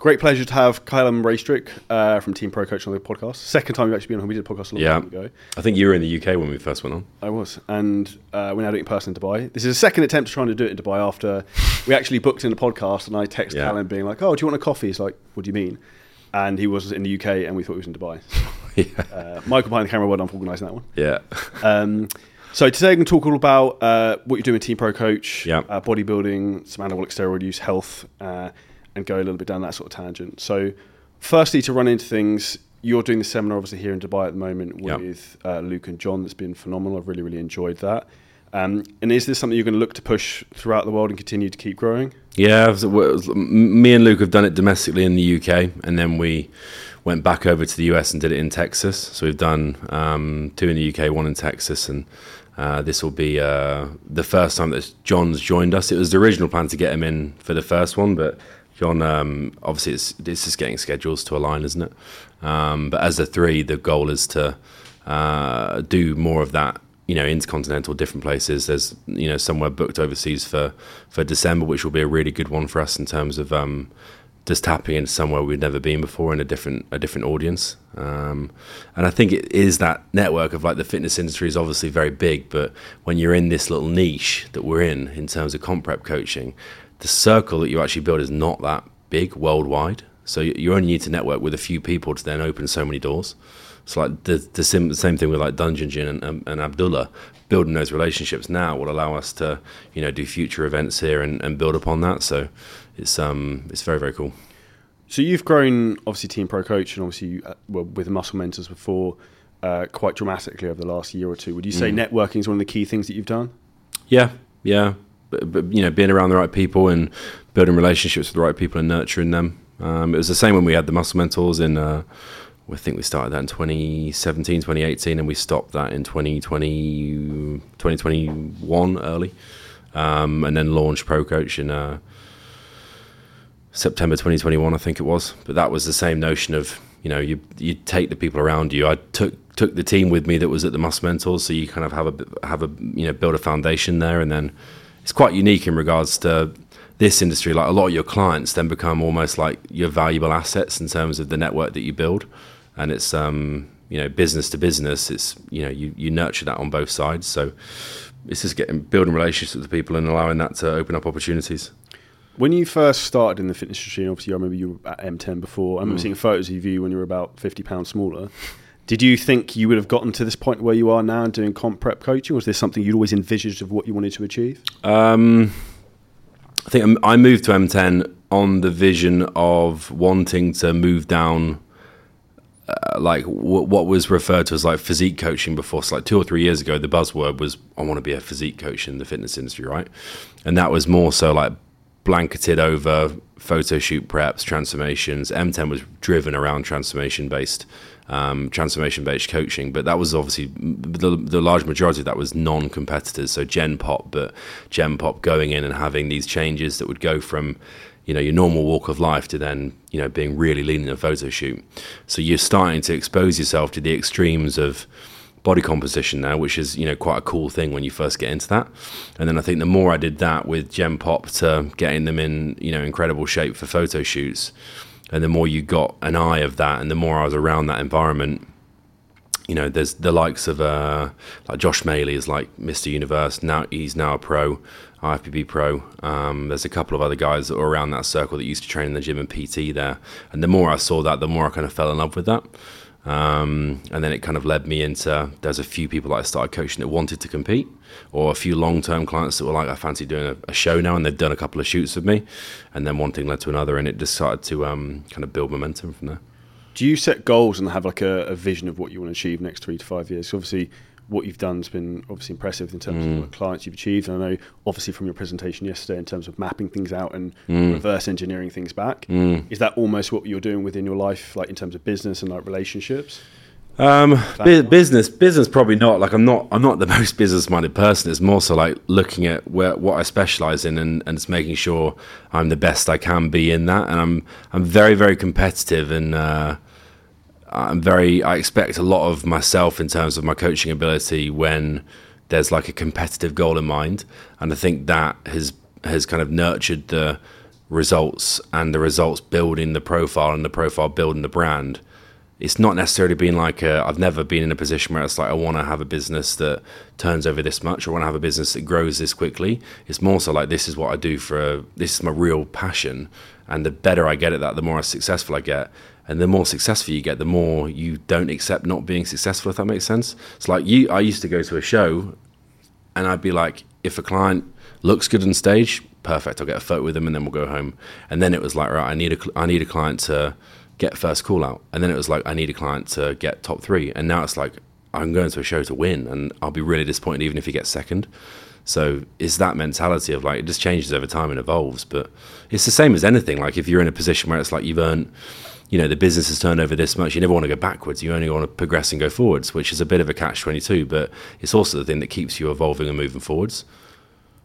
Great pleasure to have Calum Raistrick uh, from Team Pro Coach on the podcast. Second time you've actually been on. We did a podcast a long Yeah. time ago. I think you were in the UK when we first went on. I was, and uh, we're now doing it in person in Dubai. This is a second attempt to trying to do it in Dubai after we actually booked in a podcast, and I text Yeah. Calum being like, "Oh, do you want a coffee?" He's like, "What do you mean?" And he was in the UK, and we thought he was in Dubai. yeah. Uh, Michael behind the camera, well done for organising that one. Yeah. Um, so today we're going to talk all about uh, what you're doing with Team Pro Coach, Yeah. uh, bodybuilding, some anabolic steroid use, health, uh, and go a little bit down that sort of tangent. So, firstly, to run into things, you're doing the seminar obviously here in Dubai at the moment with uh, Luke and John. That's been phenomenal. I've really, really enjoyed that. Um, and is this something you're going to look to push throughout the world and continue to keep growing? Yeah, it was- it was- me and Luke have done it domestically in the UK, and then we went back over to the US and did it in Texas. So we've done um, two in the UK, one in Texas, and uh, this will be uh, the first time that John's joined us. It was the original plan to get him in for the first one, but John, um, obviously, it's, it's just getting schedules to align, isn't it? Um, but as a three, the goal is to uh, do more of that you know intercontinental different places there's you know somewhere booked overseas for for december which will be a really good one for us in terms of um just tapping into somewhere we've never been before in a different a different audience um and i think it is that network of like the fitness industry is obviously very big but when you're in this little niche that we're in in terms of comp prep coaching the circle that you actually build is not that big worldwide so you only need to network with a few people to then open so many doors it's like the the, sim, same thing with like Dungeon Gin and, and, and Abdullah. Building those relationships now will allow us to, you know, do future events here and, and build upon that. So it's um it's very very cool. So you've grown, obviously, Team Pro Coach, and obviously you, uh, well, with Muscle Mentors before, uh, quite dramatically over the last year or two. Would you say networking is one of the key things that you've done? Yeah, yeah. You know, being around the right people and building relationships with the right people and nurturing them. Um, it was the same when we had the Muscle Mentors in. Uh, I think we started that in 2017, 2018, and we stopped that in 2020, 2021 early, um, and then launched Pro Coach in uh, September 2021, I think it was. But that was the same notion of you know you you take the people around you. I took took the team with me that was at the Muscle Mentors, so you kind of have a have a you know build a foundation there, and then it's quite unique in regards to this industry. Like a lot of your clients then become almost like your valuable assets in terms of the network that you build, and it's um you know business to business. It's you know you you nurture that on both sides, so. It's just getting building relationships with the people and allowing that to open up opportunities. When you first started in the fitness industry, obviously I remember you were at M10 before. I remember seeing photos of you when you were about 50 pounds smaller. Did you think you would have gotten to this point where you are now doing comp prep coaching? Was this something you'd always envisaged of what you wanted to achieve? Um, I think I moved to M10 on the vision of wanting to move down, uh, like w- what was referred to as like physique coaching before. So like two or three years ago, the buzzword was I want to be a physique coach in the fitness industry, right? And that was more so like blanketed over photo shoot preps, transformations. M10 was driven around transformation based. Um, transformation based coaching, but that was obviously the, the large majority of that was non competitors. So Gen Pop, but Gen Pop going in and having these changes that would go from you know your normal walk of life to then you know being really lean in a photo shoot. So you're starting to expose yourself to the extremes of body composition now, which is you know quite a cool thing when you first get into that. And then I think the more I did that with Gen Pop to getting them in you know incredible shape for photo shoots, and the more you got an eye of that, and the more I was around that environment. You know, there's the likes of uh, like Josh Maley is like Mr. Universe. Now he's now a pro, IFBB pro. Um, there's a couple of other guys that were around that circle that used to train in the gym and PT there. And the more I saw that, the more I kind of fell in love with that. Um, and then it kind of led me into there's a few people that I started coaching that wanted to compete, or a few long term clients that were like, I fancy doing a, a show now, and they've done a couple of shoots with me, and then one thing led to another, and it just started to um, kind of build momentum from there. Do you set goals and have like a, a vision of what you want to achieve next three to five years? Obviously, what you've done has been obviously impressive in terms of what clients you've achieved. And I know, obviously, from your presentation yesterday, in terms of mapping things out and reverse engineering things back, is that almost what you're doing within your life, like in terms of business and like relationships? Um, bu- business, business, probably not. Like I'm not, I'm not the most business-minded person. It's more so like looking at where what I specialize in and, and it's making sure I'm the best I can be in that. And I'm, I'm very, very competitive and uh, I'm very. I expect a lot of myself in terms of my coaching ability when there's like a competitive goal in mind. And I think that has has kind of nurtured the results and the results building the profile and the profile building the brand it's not necessarily been like i have never been in a position where it's like I want to have a business that turns over this much or I want to have a business that grows this quickly. It's more so like this is what I do for a, this is my real passion, and the better I get at that, the more successful I get, and the more successful you get, the more you don't accept not being successful. If that makes sense, it's like you. I used to go to a show, and I'd be like, if a client looks good on stage, perfect. I'll get a photo with them, and then we'll go home. And then it was like, right, I need a I need a client to get first call out. And then it was like, I need a client to get top three. And now it's like, I'm going to a show to win, and I'll be really disappointed even if he gets second. So it's that mentality of like, it just changes over time and evolves. But it's the same as anything. Like, if you're in a position where it's like you've earned, you know, the business has turned over this much, you never want to go backwards. You only want to progress and go forwards, which is a bit of a catch 22. But it's also the thing that keeps you evolving and moving forwards.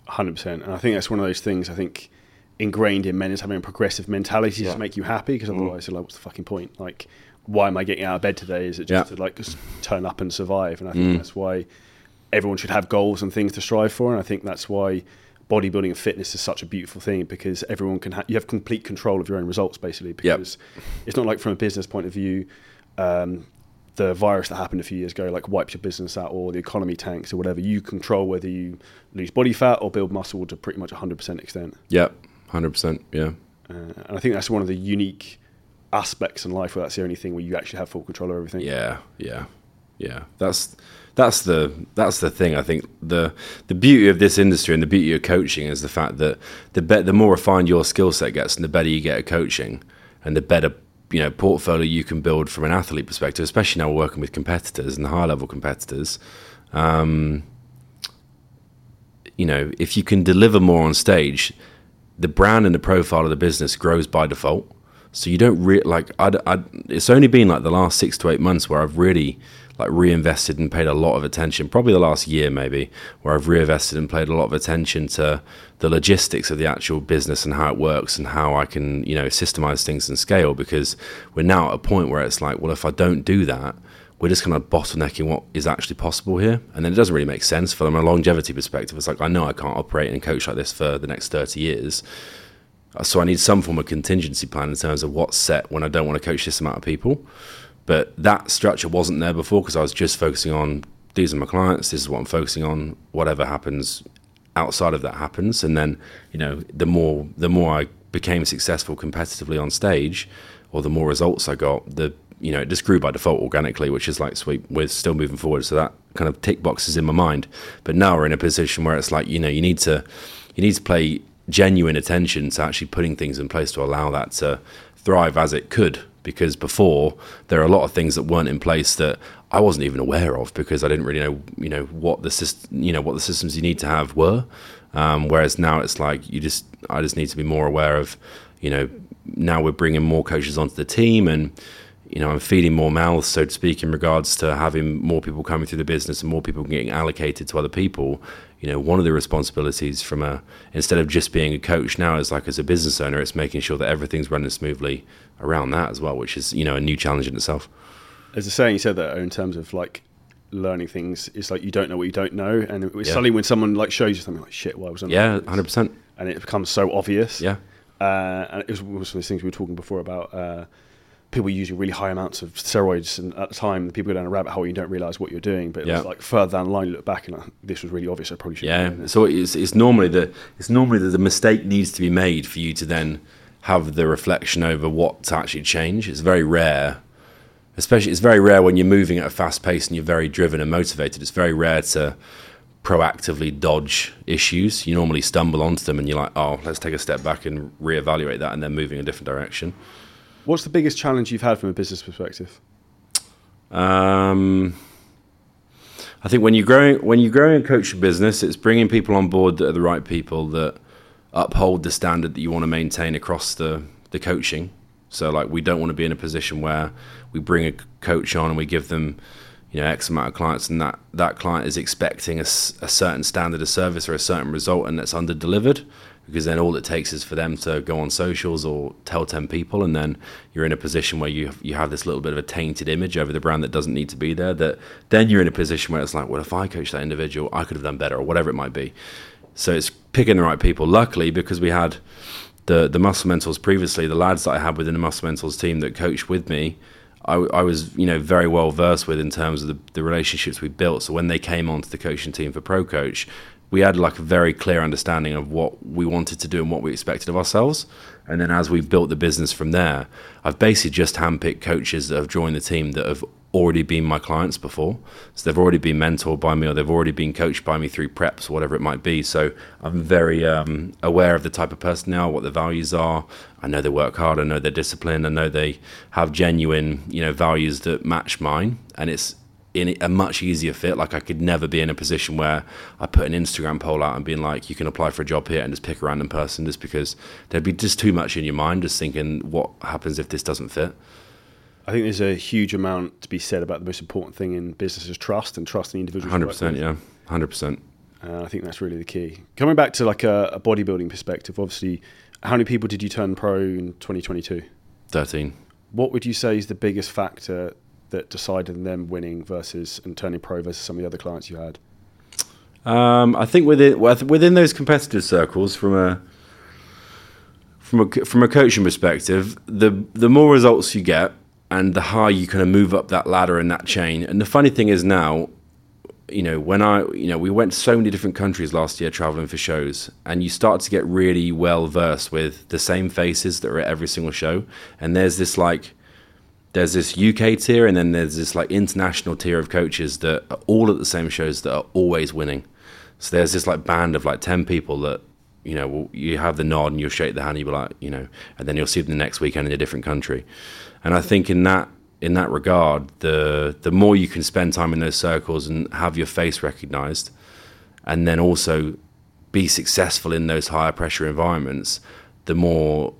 100%. And I think that's one of those things, I think ingrained in men is having a progressive mentality yeah. to make you happy because mm. otherwise, mm. like, what's the fucking point? Like, why am I getting out of bed today? Is it just yeah. to like just turn up and survive? And I think mm. that's why everyone should have goals and things to strive for. And I think that's why bodybuilding and fitness is such a beautiful thing because everyone can ha- you have complete control of your own results basically because yep. it's not like from a business point of view um, the virus that happened a few years ago like wipes your business out or the economy tanks or whatever you control whether you lose body fat or build muscle to pretty much 100% extent yep hundred percent. Yeah, uh, and I think that's one of the unique aspects in life where that's the only thing where you actually have full control of everything. Yeah, yeah, yeah. That's that's the that's the thing. I think the the beauty of this industry and the beauty of coaching is the fact that the be- the more refined your skill set gets, and the better you get at coaching, and the better you know portfolio you can build from an athlete perspective. Especially now we're working with competitors and high level competitors. Um, you know, if you can deliver more on stage, the brand and the profile of the business grows by default. So you don't like. I'd, I'd, it's only been like the last six to eight months where I've really like reinvested and paid a lot of attention. Probably the last year, maybe, where I've reinvested and paid a lot of attention to the logistics of the actual business and how it works and how I can, you know, systemize things and scale. Because we're now at a point where it's like, well, if I don't do that, we're just kind of bottlenecking what is actually possible here. And then it doesn't really make sense from a longevity perspective. It's like, I know I can't operate and coach like this for the next 30 years. So I need some form of contingency plan in terms of what's set when I don't want to coach this amount of people. But that structure wasn't there before because I was just focusing on these are my clients, this is what I'm focusing on, whatever happens outside of that happens. And then, you know, the more the more I became successful competitively on stage, or the more results I got, the you know, it just grew by default organically, which is like, sweet, we're still moving forward. So that kind of tick boxes in my mind. But now we're in a position where it's like, you know, you need to, you need to play genuine attention to actually putting things in place to allow that to thrive as it could. Because before there are a lot of things that weren't in place that I wasn't even aware of because I didn't really know, you know, what the you know, what the systems you need to have were. Um, whereas now it's like you just, I just need to be more aware of, you know, now we're bringing more coaches onto the team and you know, I'm feeding more mouths, so to speak, in regards to having more people coming through the business and more people getting allocated to other people. You know, one of the responsibilities from a instead of just being a coach now is like as a business owner, it's making sure that everything's running smoothly around that as well, which is you know a new challenge in itself. As a saying you said that in terms of like learning things, it's like you don't know what you don't know, and it's yeah. suddenly when someone like shows you something like shit, why was I? Yeah, hundred percent. And it becomes so obvious. Yeah. Uh, and it was one of those things we were talking before about. Uh, people using really high amounts of steroids, and at the time, the people go down a rabbit hole, and you don't realize what you're doing. But yeah. like further down the line, you look back, and this was really obvious. I probably should. Yeah. So it's, it's normally the it's normally that the mistake needs to be made for you to then have the reflection over what to actually change. It's very rare, especially it's very rare when you're moving at a fast pace and you're very driven and motivated. It's very rare to proactively dodge issues. You normally stumble onto them and you're like, oh, let's take a step back and reevaluate that and then moving a different direction. What's the biggest challenge you've had from a business perspective? Um, I think when you're growing when you're growing a coach business, it's bringing people on board that are the right people that uphold the standard that you want to maintain across the the coaching. So like we don't want to be in a position where we bring a coach on and we give them you know X amount of clients and that that client is expecting a, a certain standard of service or a certain result and that's under delivered because then all it takes is for them to go on socials or tell 10 people and then you're in a position where you you have this little bit of a tainted image over the brand that doesn't need to be there that then you're in a position where it's like well if I coach that individual I could have done better or whatever it might be so it's picking the right people luckily because we had the the muscle mentors previously, the lads that I had within the muscle mentors team that coached with me, I, I was you know very well versed with in terms of the, the relationships we built. So when they came onto the coaching team for Pro Coach, we had like a very clear understanding of what we wanted to do and what we expected of ourselves. And then as we've built the business from there, I've basically just handpicked coaches that have joined the team that have already been my clients before. So they've already been mentored by me or they've already been coached by me through preps whatever it might be. So I'm very um, aware of the type of person are, what the values are. I know they work hard. I know they're disciplined. I know they have genuine, you know, values that match mine. And it's in a much easier fit. Like I could never be in a position where I put an Instagram poll out and being like, you can apply for a job here and just pick a random person just because there'd be just too much in your mind just thinking what happens if this doesn't fit. I think there's a huge amount to be said about the most important thing in business is trust and trust in individuals. Hundred percent, yeah, hundred percent. Uh, I think that's really the key. Coming back to like a, a, bodybuilding perspective, obviously, how many people did you turn pro in 2022? Thirteen. What would you say is the biggest factor that decided them winning versus and turning pro versus some of the other clients you had? Um, I think within within those competitive circles, from a from a from a coaching perspective, the the more results you get, and the higher you kind of move up that ladder and that chain. And the funny thing is now, you know, when I, you know, we went to so many different countries last year traveling for shows, and you start to get really well versed with the same faces that are at every single show. And there's this like, there's this UK tier, and then there's this like international tier of coaches that are all at the same shows that are always winning. So there's this like band of like 10 people that you know, you have the nod and you'll shake the hand, you'll be like, you know, and then you'll see them the next weekend in a different country. And I think in that in that regard, the the more you can spend time in those circles and have your face recognized, and then also be successful in those higher pressure environments, the more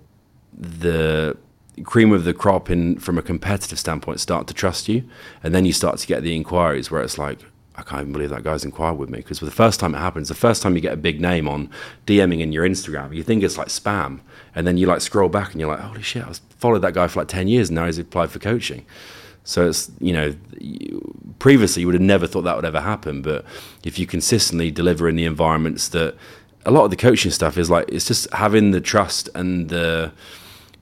the cream of the crop in from a competitive standpoint start to trust you, and then you start to get the inquiries where it's like, I can't even believe that guy's inquired with me because for the first time it happens, the first time you get a big name on DMing in your Instagram, you think it's like spam, and then you like scroll back and you're like, holy shit, I followed that guy for like ten years and now he's applied for coaching. So it's you know, previously you would have never thought that would ever happen, but if you consistently deliver in the environments that a lot of the coaching stuff is like, it's just having the trust and the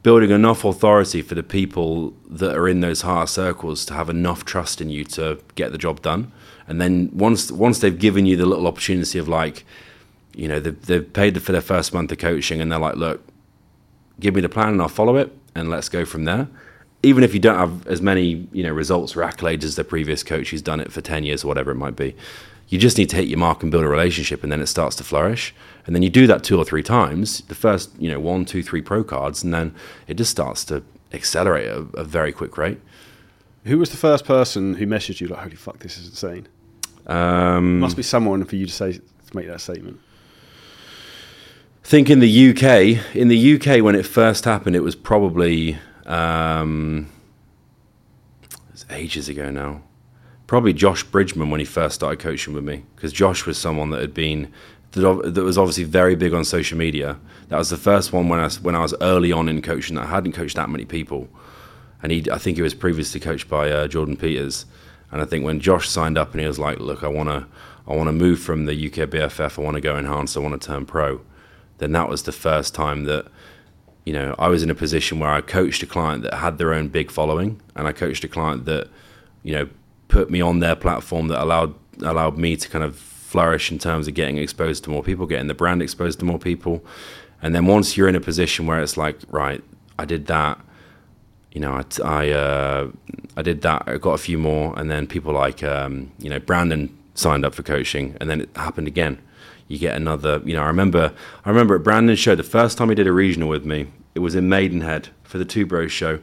building enough authority for the people that are in those higher circles to have enough trust in you to get the job done and then once once they've given you the little opportunity of like, you know, they've, they've paid for their first month of coaching, and they're like, look, give me the plan and I'll follow it, and let's go from there. Even if you don't have as many, you know, results or accolades as the previous coach who's done it for ten years or whatever it might be, you just need to hit your mark and build a relationship, and then it starts to flourish. And then you do that two or three times, the first, you know, one, two, three pro cards, and then it just starts to accelerate at a, a very quick rate. Who was the first person who messaged you like, "Holy fuck, this is insane"? Um, Must be someone for you to say to make that statement. I think in the UK, in the UK when it first happened, it was probably um, it was ages ago now. Probably Josh Bridgman when he first started coaching with me, because Josh was someone that had been that, was obviously very big on social media. That was the first one when I when I was early on in coaching. That I hadn't coached that many people and he I think he was previously coached by uh, Jordan Peters. And I think when Josh signed up and he was like, "Look, I want to I want to move from the UK BFF. I want to go enhanced. I want to turn pro." Then that was the first time that you know I was in a position where I coached a client that had their own big following, and I coached a client that you know put me on their platform that allowed allowed me to kind of flourish in terms of getting exposed to more people, getting the brand exposed to more people. And then once you're in a position where it's like, right, I did that you know, I I, uh, I did that. I got a few more, and then people like um, you know Brandon signed up for coaching, and then it happened again. You get another. You know, I remember I remember at Brandon's show the first time he did a regional with me. It was in Maidenhead for the Two Bros show,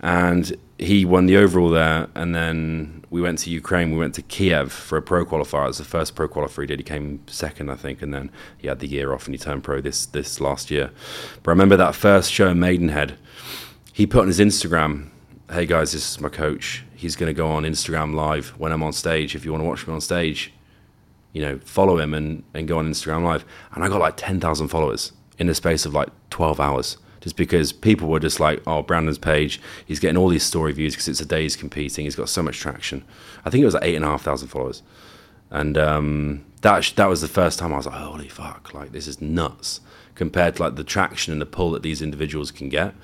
and he won the overall there. And then we went to Ukraine. We went to Kiev for a pro qualifier. It was the first pro qualifier he did. He came second, I think, and then he had the year off and he turned pro this this last year. But I remember that first show in Maidenhead he put on his Instagram, "Hey guys, this is my coach. He's going to go on Instagram live when I'm on stage. If you want to watch me on stage, you know, follow him and, and go on Instagram live." And I got like ten thousand followers in the space of like twelve hours, just because people were just like, "Oh, Brandon's page. He's getting all these story views because it's a day he's competing. He's got so much traction." I think it was like eight and a half thousand followers. and um, that that was the first time I was like, holy fuck, like this is nuts compared to like the traction and the pull that these individuals can get.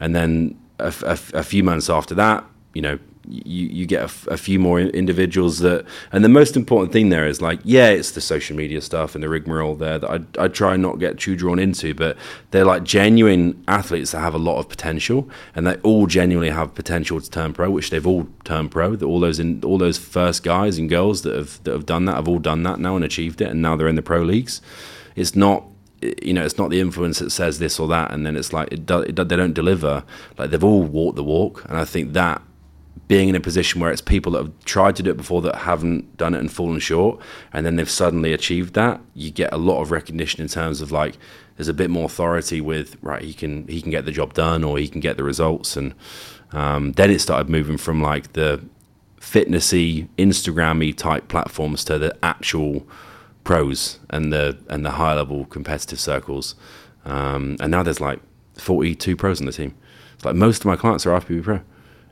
And then a, a, a few months after that, you know, you, you get a, few more individuals that, and the most important thing there is like, yeah, it's the social media stuff and the rigmarole there that I, I try not get too drawn into, but they're like genuine athletes that have a lot of potential, and they all genuinely have potential to turn pro, which they've all turned pro. All those in all those first guys and girls that have that have done that have all done that now and achieved it, and now they're in the pro leagues. It's not you know, it's not the influence that says this or that, and then it's like it, do, it they don't deliver. Like they've all walked the walk, and I think that being in a position where it's people that have tried to do it before that haven't done it and fallen short, and then they've suddenly achieved that, you get a lot of recognition in terms of like there's a bit more authority with right he can he can get the job done or he can get the results, and um, then it started moving from like the fitnessy Instagrammy type platforms to the actual pros and the and the high level competitive circles, um, and now there's like 42 pros on the team. It's like most of my clients are IFBB pro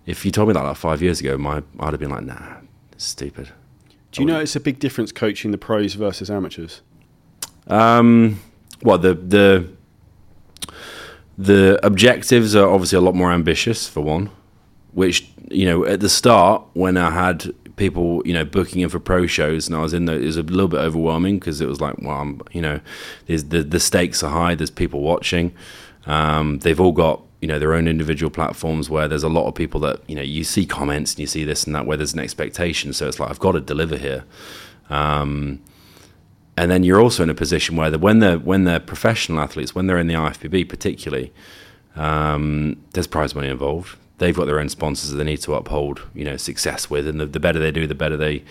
if you told me that like five years ago, my I'd have been like, nah, stupid. Do you know it's a big difference coaching the pros versus amateurs? Um, well, the the the objectives are obviously a lot more ambitious for one. Which you know, at the start when I had people you know booking in for pro shows and I was in there, it was a little bit overwhelming because it was like, well, I'm, you know, the the stakes are high. There's people watching. Um, they've all got you know their own individual platforms where there's a lot of people that you know you see comments and you see this and that where there's an expectation so it's like i've got to deliver here um, and then you're also in a position where the, when they're when they're professional athletes when they're in the ifbb particularly um, there's prize money involved they've got their own sponsors that they need to uphold you know success with and the, the better they do the better they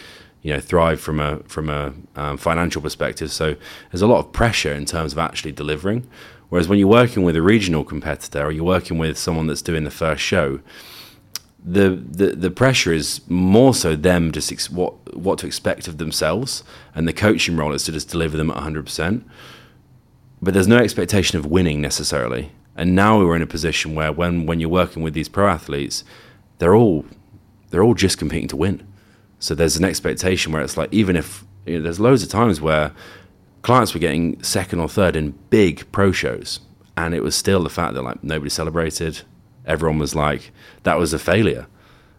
you know thrive from a from a um, financial perspective so there's a lot of pressure in terms of actually delivering Whereas when you're working with a regional competitor or you're working with someone that's doing the first show, the, the, the pressure is more so them just ex- what what to expect of themselves, and the coaching role is to just deliver them at 100%. But there's no expectation of winning necessarily. And now we're in a position where when when you're working with these pro athletes, they're all they're all just competing to win. So there's an expectation where it's like even if you know, there's loads of times where clients were getting second or third in big pro shows, and it was still the fact that like nobody celebrated. Everyone was like, that was a failure.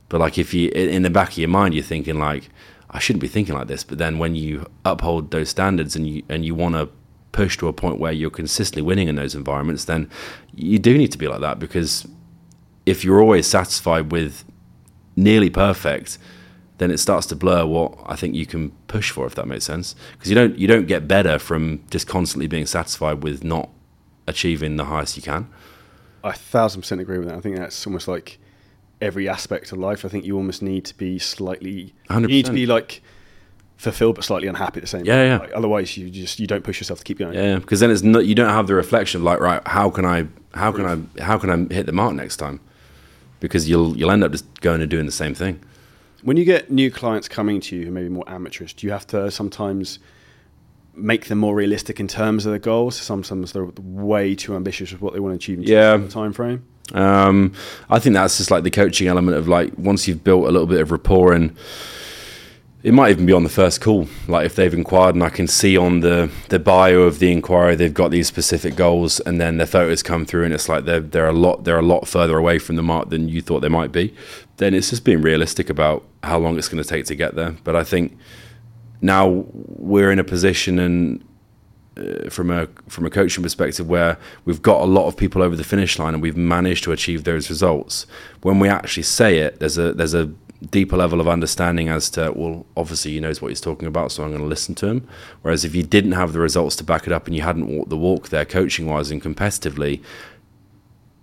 But like if you in the back of your mind, you're thinking like, I shouldn't be thinking like this. But then when you uphold those standards and you and you want to push to a point where you're consistently winning in those environments, then you do need to be like that because if you're always satisfied with nearly perfect, then it starts to blur what I think you can push for, if that makes sense. Because you don't you don't get better from just constantly being satisfied with not achieving the highest you can. I thousand percent agree with that. I think that's almost like every aspect of life. I think you almost need to be slightly. 100%. You need to be like fulfilled but slightly unhappy at the same yeah, time. Yeah. Like, otherwise, you just you don't push yourself to keep going. Yeah, because then it's not you don't have the reflection of like right how can I how can I how can I hit the mark next time because you'll you'll end up just going and doing the same thing. When you get new clients coming to you who may be more amateurish, do you have to sometimes make them more realistic in terms of their goals? Sometimes they're way too ambitious with what they want to achieve in yeah. the time frame. Um, I think that's just like the coaching element of like once you've built a little bit of rapport and it might even be on the first call. Like if they've inquired and I can see on the, the bio of the inquiry they've got these specific goals and then their photos come through and it's like they're they're a lot they're a lot further away from the mark than you thought they might be. Then it's just being realistic about how long it's going to take to get there. But I think now we're in a position and uh, from a from a coaching perspective where we've got a lot of people over the finish line and we've managed to achieve those results. When we actually say it, there's a there's a deeper level of understanding as to well obviously he knows what he's talking about so i'm going to listen to him. Whereas if you didn't have the results to back it up and you hadn't walked the walk there coaching wise and competitively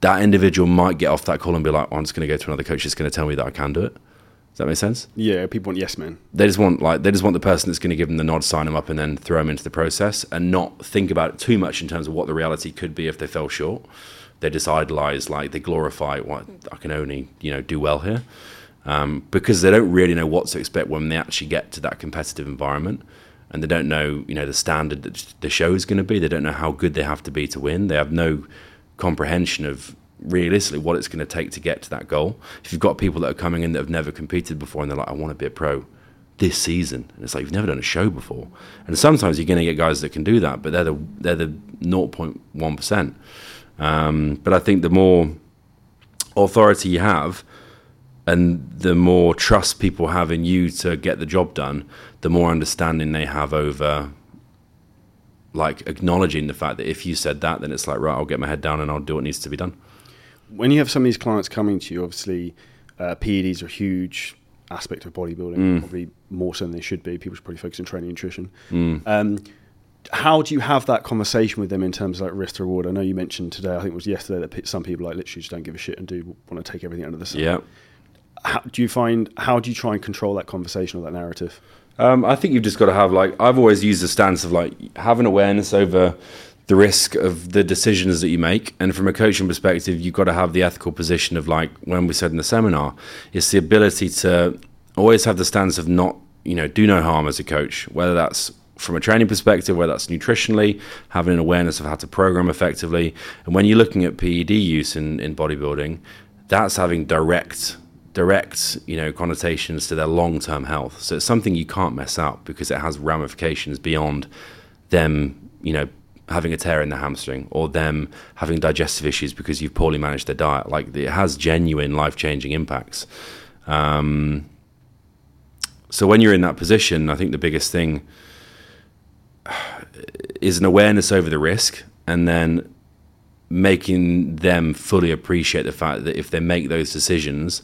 that individual might get off that call and be like oh, i'm just going to go to another coach that's going to tell me that i can do it. Does that make sense? Yeah people want yes men. They just want like they just want the person that's going to give them the nod sign them up and then throw them into the process and not think about it too much in terms of what the reality could be if they fell short. They just idolize like they glorify what i can only you know do well here um, because they don't really know what to expect when they actually get to that competitive environment and they don't know you know the standard that the show is going to be they don't know how good they have to be to win they have no comprehension of realistically what it's going to take to get to that goal if you've got people that are coming in that have never competed before and they're like i want to be a pro this season. And it's like you've never done a show before. And sometimes you're going to get guys that can do that, but they're the they're the 0.1 percent. Um, but I think the more authority you have, and the more trust people have in you to get the job done, the more understanding they have over like acknowledging the fact that if you said that, then it's like right, I'll get my head down and I'll do what needs to be done. When you have some of these clients coming to you, obviously uh, PEDs are a huge aspect of bodybuilding, mm. probably more so than they should be. People should probably focus on training and nutrition. Mm. Um, how do you have that conversation with them in terms of like risk to reward? I know you mentioned today, I think it was yesterday, that some people like literally just don't give a shit and do want to take everything under the sun. Yeah. How, do you find how do you try and control that conversation or that narrative? Um, I think you've just got to have like I've always used the stance of like having awareness over the risk of the decisions that you make, and from a coaching perspective, you've got to have the ethical position of like when we said in the seminar, it's the ability to always have the stance of not you know do no harm as a coach, whether that's from a training perspective, whether that's nutritionally, having an awareness of how to program effectively. And when you're looking at PED use in, in bodybuilding, that's having direct direct you know connotations to their long-term health. So it's something you can't mess up because it has ramifications beyond them you know having a tear in the hamstring or them having digestive issues because you've poorly managed their diet. Like it has genuine life-changing impacts. Um, so when you're in that position i think the biggest thing is an awareness over the risk and then making them fully appreciate the fact that if they make those decisions,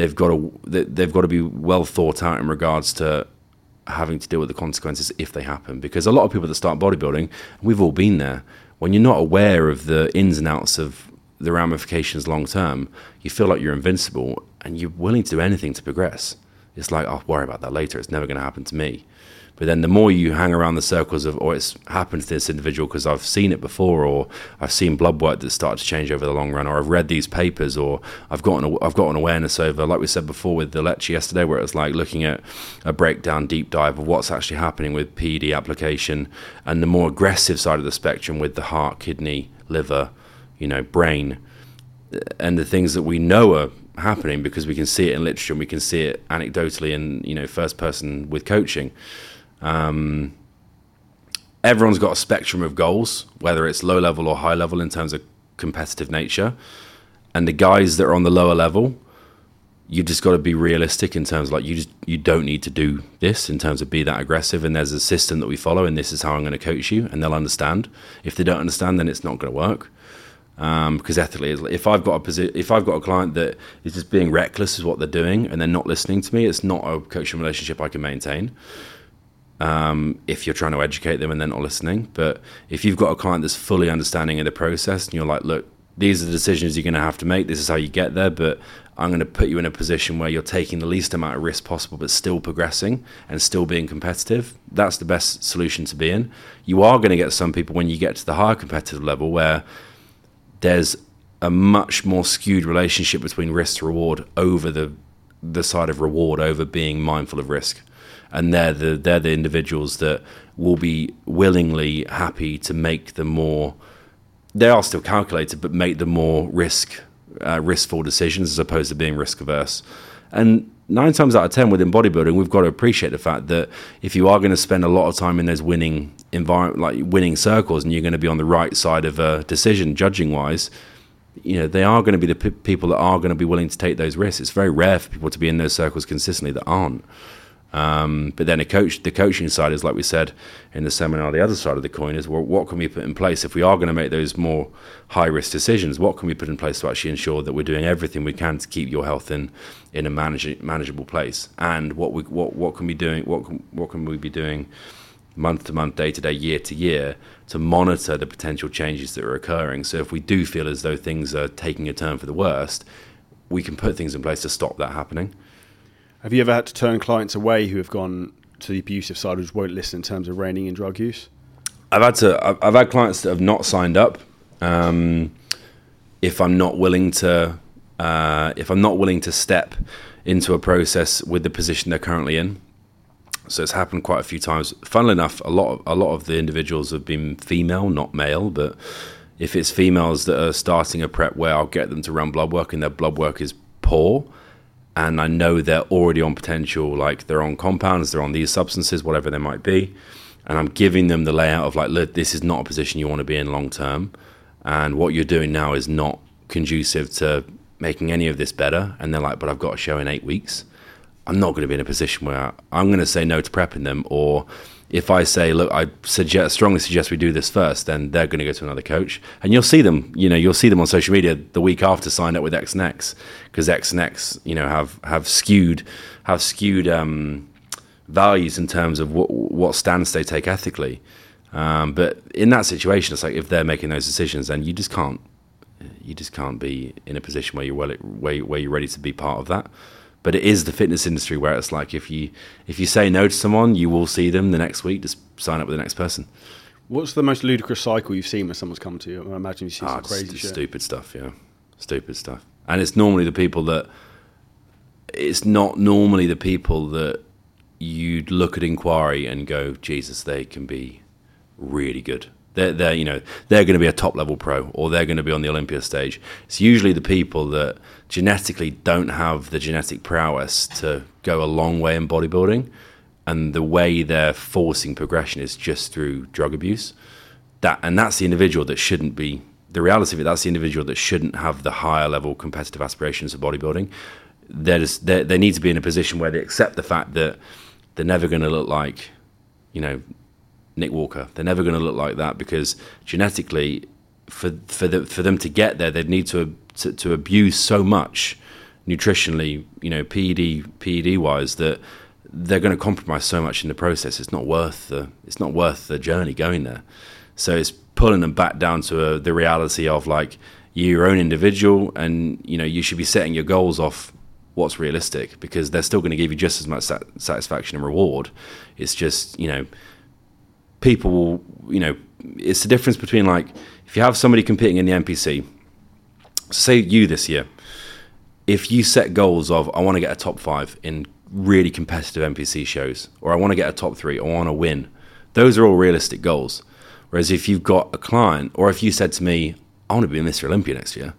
they've got to they've got to be well thought out in regards to having to deal with the consequences if they happen. Because a lot of people that start bodybuilding, we've all been there. When you're not aware of the ins and outs of the ramifications long term, you feel like you're invincible and you're willing to do anything to progress. It's like, I'll worry about that later. It's never going to happen to me. But then the more you hang around the circles of, oh, it's happened to this individual because I've seen it before, or I've seen blood work that started to change over the long run, or I've read these papers, or I've got an, I've got an awareness over, like we said before with the lecture yesterday, where it was like looking at a breakdown, deep dive of what's actually happening with PED application, and the more aggressive side of the spectrum with the heart, kidney, liver, you know, brain, and the things that we know are happening because we can see it in literature and we can see it anecdotally in you know first person with coaching um, everyone's got a spectrum of goals, whether it's low level or high level in terms of competitive nature. And the guys that are on the lower level, you just got to be realistic in terms of like you just you don't need to do this in terms of be that aggressive. And there's a system that we follow, and this is how I'm going to coach you, and they'll understand. If they don't understand, then it's not going to work. Um, because ethically, if I've got a posi- if I've got a client that is just being reckless is what they're doing, and they're not listening to me, it's not a coaching relationship I can maintain um, if you're trying to educate them and they're not listening. But if you've got a client that's fully understanding of the process and you're like, look, these are the decisions you're going to have to make. This is how you get there. But I'm going to put you in a position where you're taking the least amount of risk possible, but still progressing and still being competitive. That's the best solution to be in. You are going to get some people when you get to the higher competitive level where there's a much more skewed relationship between risk to reward over the the side of reward over being mindful of risk and they're the they're the individuals that will be willingly happy to make the more they are still calculated but make the more risk uh, riskful decisions as opposed to being risk averse and nine times out of ten within bodybuilding we've got to appreciate the fact that if you are going to spend a lot of time in those winning environment like winning circles and you're going to be on the right side of a decision judging wise you know they are going to be the p- people that are going to be willing to take those risks. It's very rare for people to be in those circles consistently that aren't um, but then a coach, the coaching side is like we said in the seminar. The other side of the coin is well, what can we put in place if we are going to make those more high risk decisions? What can we put in place to actually ensure that we're doing everything we can to keep your health in in a manage, manageable place? And what we what what can we doing? What can, what can we be doing month to month, day to day, year to year to monitor the potential changes that are occurring? So if we do feel as though things are taking a turn for the worst, we can put things in place to stop that happening. Have you ever had to turn clients away who have gone to the abusive side, who won't listen in terms of reining in drug use? I've had to. I've, I've had clients that have not signed up. Um, if I'm not willing to, uh, if I'm not willing to step into a process with the position they're currently in, so it's happened quite a few times. Funnily enough, a lot of, a lot of the individuals have been female, not male, but if it's females that are starting a prep where I'll get them to run blood work and their blood work is poor, and I know they're already on potential, like they're on compounds, they're on these substances, whatever they might be, and I'm giving them the layout of like, look, this is not a position you want to be in long term, and what you're doing now is not conducive to making any of this better. And they're like, but I've got a show in eight weeks. I'm not going to be in a position where I'm going to say no to prepping them, or if I say, look, I suggest strongly suggest we do this first, then they're going to go to another coach, and you'll see them. You know, you'll see them on social media the week after signed up with X and X because X and X, you know, have have skewed have skewed um, values in terms of what what stance they take ethically. Um, but in that situation, it's like if they're making those decisions, then you just can't you just can't be in a position where you're well where, where you're ready to be part of that but it is the fitness industry where it's like if you if you say no to someone, you will see them the next week. Just sign up with the next person. What's the most ludicrous cycle you've seen when someone's come to you? I imagine you've seen oh, some crazy shit. Stupid stuff, yeah. Stupid stuff. And it's normally the people that it's not normally the people that you'd look at inquiry and go, Jesus, they can be really good. They're, they're you know they're going to be a top level pro or they're going to be on the Olympia stage. It's usually the people that genetically don't have the genetic prowess to go a long way in bodybuilding, and the way they're forcing progression is just through drug abuse. That and that's the individual that shouldn't be. The reality of it, that's the individual that shouldn't have the higher level competitive aspirations of bodybuilding. They're just, they're, they need to be in a position where they accept the fact that they're never going to look like, you know, Nick Walker. They're never going to look like that because genetically, for for the, for them to get there, they'd need to, to, to abuse so much nutritionally, you know, PED PED wise that they're going to compromise so much in the process. It's not worth the it's not worth the journey going there. So it's pulling them back down to a, the reality of like your own individual, and you know you should be setting your goals off what's realistic because they're still going to give you just as much sat- satisfaction and reward. It's just you know people will, you know, it's the difference between like if you have somebody competing in the NPC, say you this year, if you set goals of I want to get a top five in really competitive NPC shows, or I want to get a top three, or I want to win, those are all realistic goals. Whereas if you've got a client, or if you said to me, I want to be Mr. Olympia next year,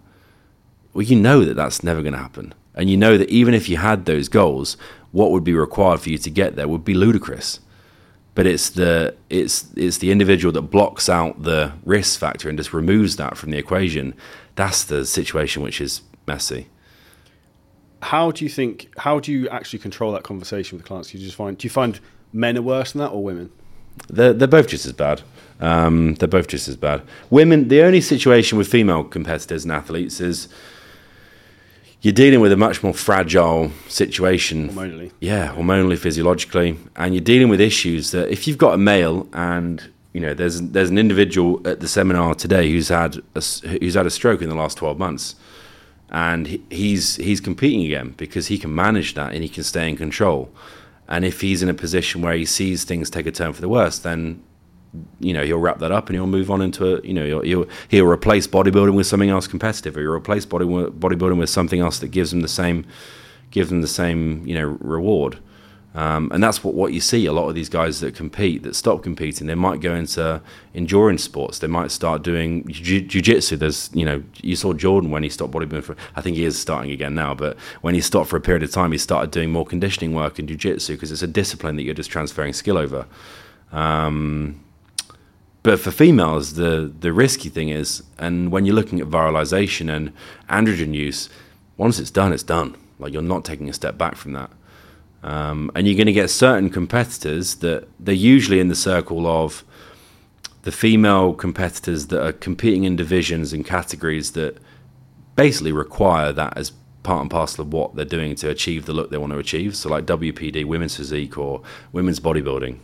well, you know that that's never going to happen. And you know that even if you had those goals, what would be required for you to get there would be ludicrous but it's the it's it's the individual that blocks out the risk factor and just removes that from the equation. That's the situation which is messy. How do you think? How do you actually control that conversation with clients? Do you just find do you find men are worse than that or women? They're they're both just as bad. Um, they're both just as bad. Women. The only situation with female competitors and athletes is you're dealing with a much more fragile situation. Hormonally. Yeah, hormonally, physiologically. And you're dealing with issues that if you've got a male and you know there's there's an individual at the seminar today who's had a, who's had a stroke in the last 12 months and he's he's competing again because he can manage that and he can stay in control and if he's in a position where he sees things take a turn for the worse then you know he'll wrap that up and he'll move on into a you know he'll, he'll, he'll replace bodybuilding with something else competitive or he'll replace body, bodybuilding with something else that gives him the same gives them the same you know reward. Um, and that's what, what you see a lot of these guys that compete that stop competing. They might go into endurance sports. They might start doing jiu-jitsu. There's you know you saw jordan when he stopped bodybuilding for i think he is starting again now but when he stopped for a period of time he started doing more conditioning work in jiu-jitsu because it's a discipline that you're just transferring skill over. Um, but for females, the the risky thing is, and when you're looking at virilization and androgen use, once it's done, it's done. Like you're not taking a step back from that. Um, and you're going to get certain competitors that they're usually in the circle of the female competitors that are competing in divisions and categories that basically require that as part and parcel of what they're doing to achieve the look they want to achieve. So, like WPD, women's physique, or women's bodybuilding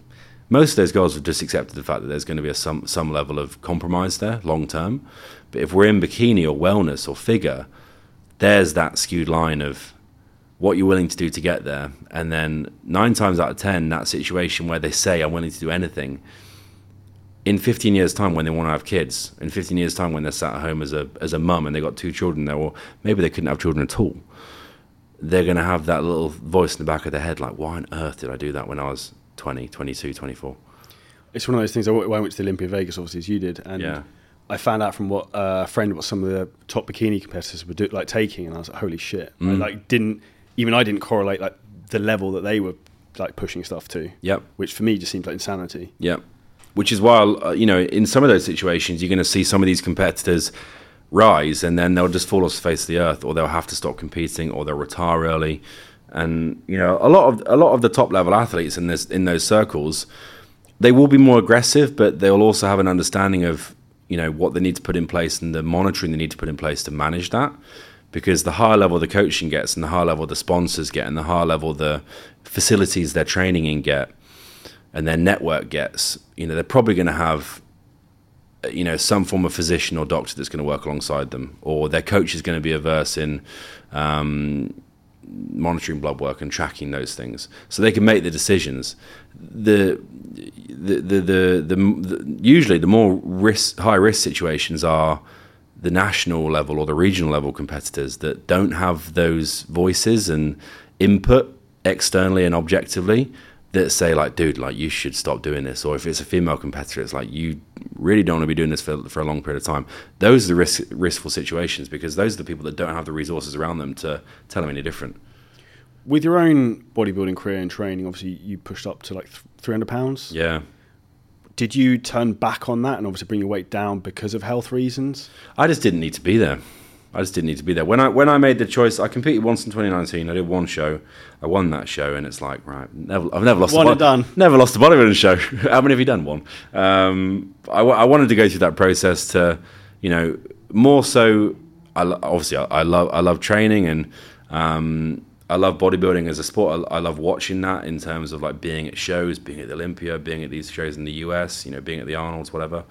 most of those girls have just accepted the fact that there's going to be a some some level of compromise there long term. But if we're in bikini or wellness or figure, there's that skewed line of what you're willing to do to get there, and then nine times out of ten, that situation where they say I'm willing to do anything. In 15 years' time, when they want to have kids, in 15 years' time, when they're sat at home as a as a mum and they've got two children there, or maybe they couldn't have children at all, they're going to have that little voice in the back of their head, like, "Why on earth did I do that when I was 20, 22, 24. It's one of those things. I went to the Olympia Vegas, obviously, as you did, and yeah. I found out from what uh, a friend what some of the top bikini competitors were do, like taking, and I was like, "Holy shit!" Mm. I like didn't even I didn't correlate like the level that they were like pushing stuff to. Yep. Which for me just seems like insanity. Yeah, which is why uh, you know in some of those situations you're going to see some of these competitors rise and then they'll just fall off the face of the earth, or they'll have to stop competing, or they'll retire early. And you know a lot of a lot of the top level athletes in this in those circles, they will be more aggressive, but they'll also have an understanding of you know what they need to put in place and the monitoring they need to put in place to manage that. Because the higher level the coaching gets and the higher level the sponsors get and the higher level the facilities they're training in get and their network gets, you know, they're probably going to have, you know, some form of physician or doctor that's going to work alongside them, or their coach is going to be averse in um, monitoring blood work and tracking those things, so they can make the decisions. The the the the, the, the usually the more risk high risk situations are the national level or the regional level competitors that don't have those voices and input externally and objectively that say like dude like you should stop doing this or if it's a female competitor it's like you really don't want to be doing this for, for a long period of time. Those are the risk, riskful situations because those are the people that don't have the resources around them to tell them any different. With your own bodybuilding career and training obviously you pushed up to like 300 pounds. Yeah. Did you turn back on that and obviously bring your weight down because of health reasons? I just didn't need to be there I just didn't need to be there. When I when I made the choice, I competed once in 2019. I did one show, I won that show, and it's like right, never, I've never lost one a and done. Never lost a bodybuilding show. How many have you done? One. Um, I, I wanted to go through that process to, you know, more so. I, obviously, I, I love I love training and um, I love bodybuilding as a sport. I, I, love watching that in terms of like being at shows, being at the Olympia, being at these shows in the US, you know, being at the Arnold's, whatever.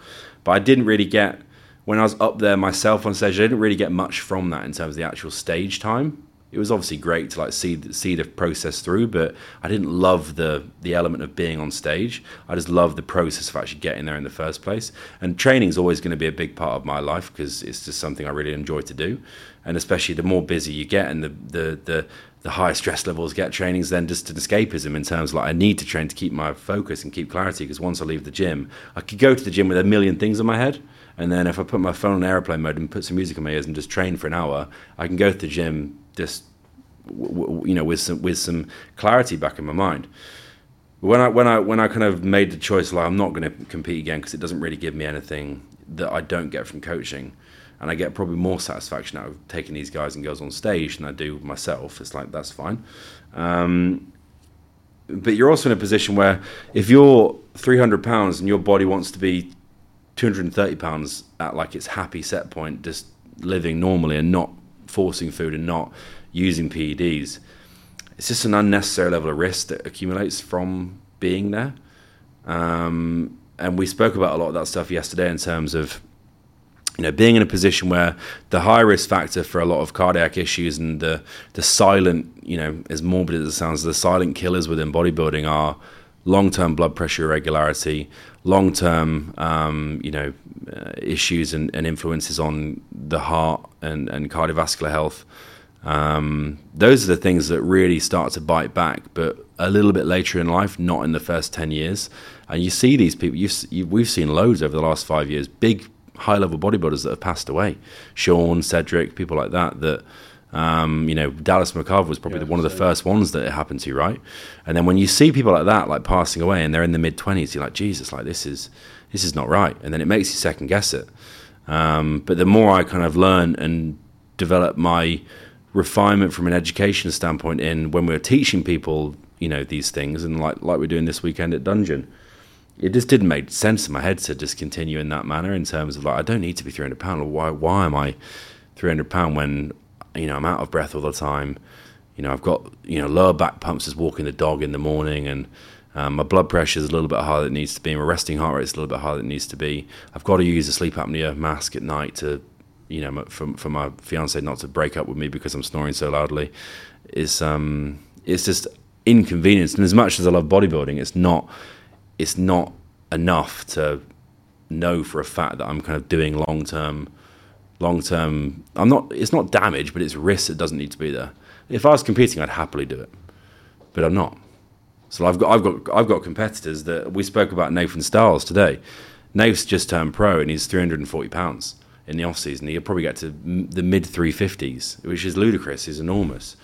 But I didn't really get when I was up there myself on stage, I didn't really get much from that in terms of the actual stage time. It was obviously great to like see see the process through, but I didn't love the the element of being on stage. I just love the process of actually getting there in the first place. And training is always going to be a big part of my life because it's just something I really enjoy to do. And especially the more busy you get and the the the the higher stress levels get training's then just an escapism in terms of like I need to train to keep my focus and keep clarity because once I leave the gym, I could go to the gym with a million things in my head and then if I put my phone on airplane mode and put some music in my ears and just train for an hour, I can go to the gym just you know with some with some clarity back in my mind. When I when I when I kind of made the choice like I'm not going to compete again because it doesn't really give me anything that I don't get from coaching, and I get probably more satisfaction out of taking these guys and girls on stage than I do myself. It's like that's fine. Um, but you're also in a position where if you're 300 pounds and your body wants to be 230 pounds at like its happy set point, just living normally and not forcing food and not using PEDs, it's just an unnecessary level of risk that accumulates from being there. Um, and we spoke about a lot of that stuff yesterday in terms of you know being in a position where the high risk factor for a lot of cardiac issues and the the silent you know as morbid as it sounds the silent killers within bodybuilding are long term blood pressure irregularity, long term um, you know uh, issues and, and, influences on the heart and, and cardiovascular health. Um, those are the things that really start to bite back, but a little bit later in life, not in the first ten years. And you see these people. You've, you, we've seen loads over the last five years. Big high level bodybuilders that have passed away. Sean, Cedric, people like that that um, you know, Dallas McCarver was probably yeah, one of the first ones that it happened to, right? And then when you see people like that, like passing away, and they're in the mid twenties, you're like, Jesus, like this is this is not right, and then it makes you second guess it. Um, but the more I kind of learn and develop my refinement from an education standpoint in when we're teaching people, you know, these things, and like like we're doing this weekend at Dungeon, it just didn't make sense in my head to just continue in that manner in terms of like I don't need to be 300 pound, or why why am I 300 pound when you know, I'm out of breath all the time. You know, I've got you know lower back pumps as walking the dog in the morning, and um, my blood pressure is a little bit higher than it needs to be. My resting heart rate is a little bit higher than it needs to be. I've got to use a sleep apnea mask at night to, you know, for for my fiance not to break up with me because I'm snoring so loudly. It's um, it's just inconvenience. And as much as I love bodybuilding, it's not it's not enough to know for a fact that I'm kind of doing long term long term. I'm not. It's not damage, but it's risk that doesn't need to be there. If I was competing, I'd happily do it, but I'm not. So I've got I've got I've got competitors that we spoke about Nathan Styles today. Nath's just turned pro and he's 340 pounds in the off season. He'll probably get to the mid 350s, which is ludicrous. Is enormous.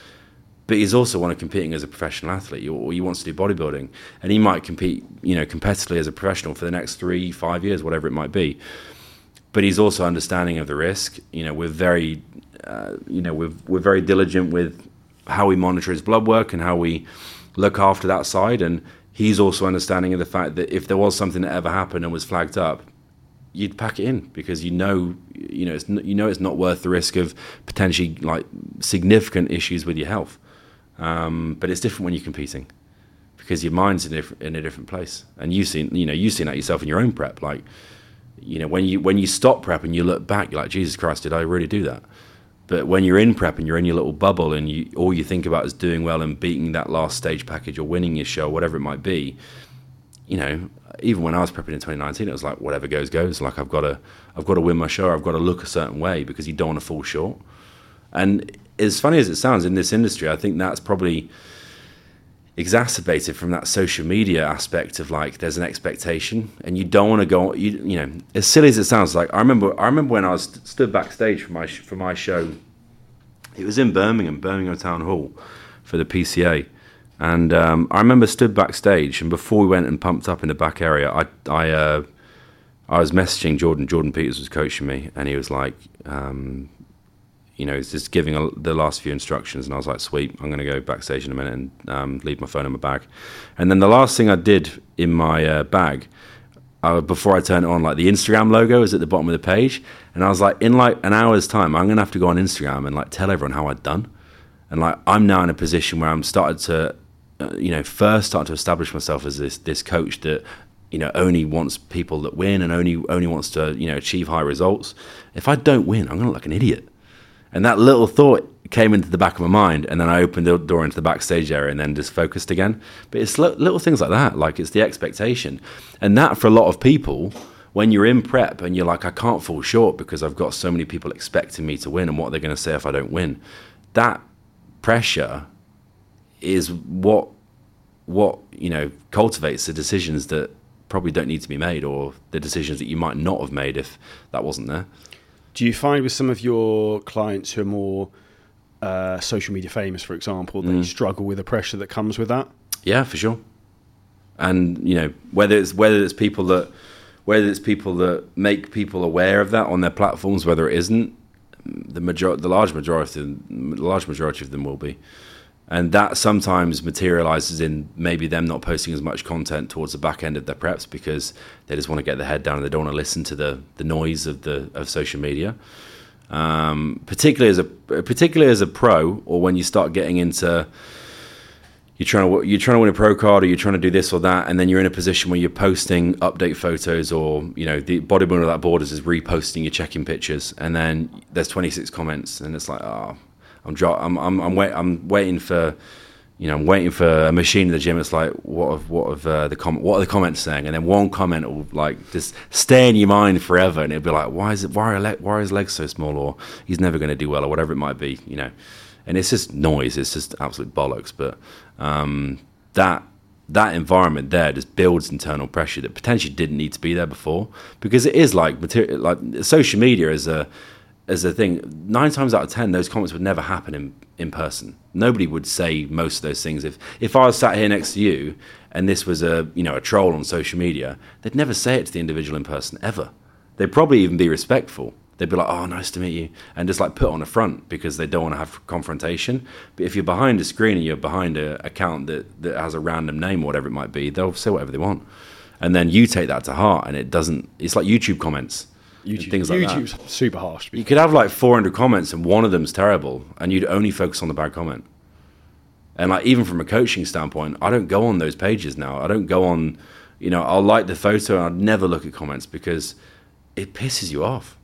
but he's also wanted competing as a professional athlete, or he wants to do bodybuilding, and he might compete, you know, competitively as a professional for the next three, five years, whatever it might be. But he's also understanding of the risk. You know, we're very, uh, you know, we're we're very diligent with how we monitor his blood work and how we look after that side, and he's also understanding of the fact that if there was something that ever happened and was flagged up, you'd pack it in because you know you know it's you know it's not worth the risk of potentially like significant issues with your health. Um, but it's different when you're competing because your mind's in a, in a different place, and you've seen you know you've seen that yourself in your own prep. Like you know when you when you stop prep and you look back, you're like Jesus Christ, did I really do that? But when you're in prep and you're in your little bubble and you all you think about is doing well and beating that last stage package or winning your show, whatever it might be, you know, even when I was prepping in 2019, it was like whatever goes goes. Like I've got to, I've got to win my show. I've got to look a certain way because you don't want to fall short. And as funny as it sounds in this industry, I think that's probably exacerbated from that social media aspect of like there's an expectation and you don't want to go you you know as silly as it sounds like I remember I remember when I was stood backstage for my for my show it was in Birmingham Birmingham Town Hall for the PCA and um, I remember stood backstage, and before we went and pumped up in the back area, I I, uh, I was messaging Jordan. Jordan Peters was coaching me, and he was like, um, you know, he's just giving a, the last few instructions, and I was like, sweet, I'm going to go backstage in a minute and um, leave my phone in my bag. And then the last thing I did in my uh, bag. Uh, before I turned it on, like the Instagram logo is at the bottom of the page, and I was like, in like an hour's time, I'm gonna have to go on Instagram and like tell everyone how I'd done, and like I'm now in a position where I'm started to uh, you know, first start to establish myself as this this coach that you know only wants people that win and only only wants to you know achieve high results. If I don't win, I'm going to look like an idiot. And that little thought came into the back of my mind, and then I opened the door into the backstage area and then just focused again. But it's little things like that, like it's the expectation, and that for a lot of people. When you're in prep and you're like, I can't fall short because I've got so many people expecting me to win, and what they're going to say if I don't win, that pressure is what what you know cultivates the decisions that probably don't need to be made, or the decisions that you might not have made if that wasn't there. Do you find with some of your clients who are more uh, social media famous, for example, they mm. struggle with the pressure that comes with that? Yeah, for sure. And you know whether it's whether it's people that whether it's people that make people aware of that on their platforms, whether it isn't, the major the large majority the large majority of them will be and that sometimes materializes in maybe them not posting as much content towards the back end of their preps because they just want to get their head down and they don't want to listen to the the noise of the of social media. Um, particularly as a particularly as a pro, or when you start getting into you're trying to you're trying to win a pro card, or you're trying to do this or that, and then you're in a position where you're posting update photos, or you know the bodybuilder that borders is reposting your check-in pictures, and then there's 26 comments, and it's like, oh, I'm I'm I'm I'm, wait, I'm waiting for you know, I'm waiting for a machine in the gym. It's like, what of what of uh, the comment? What are the comments saying? And then one comment will like just stay in your mind forever, and it'll be like, why is it? Why are le- why are his legs so small? Or he's never going to do well, or whatever it might be. You know, and it's just noise. It's just absolute bollocks. But um, that that environment there just builds internal pressure that potentially didn't need to be there before, because it is like material. Like social media is a as a thing, nine times out of ten, those comments would never happen in, in person. Nobody would say most of those things. If if I was sat here next to you and this was a you know a troll on social media, they'd never say it to the individual in person ever. They'd probably even be respectful. They'd be like, "Oh, nice to meet you," and just like put on a front because they don't want to have confrontation. But if you're behind a screen and you're behind an account that that has a random name or whatever it might be, they'll say whatever they want, and then you take that to heart, and it doesn't. It's like YouTube comments YouTube, things like YouTube's that. super harsh. You could have like 400 comments and one of them's terrible, and you'd only focus on the bad comment. And like even from a coaching standpoint, I don't go on those pages now. I don't go on, you know, I'll like the photo and I'd never look at comments because it pisses you off.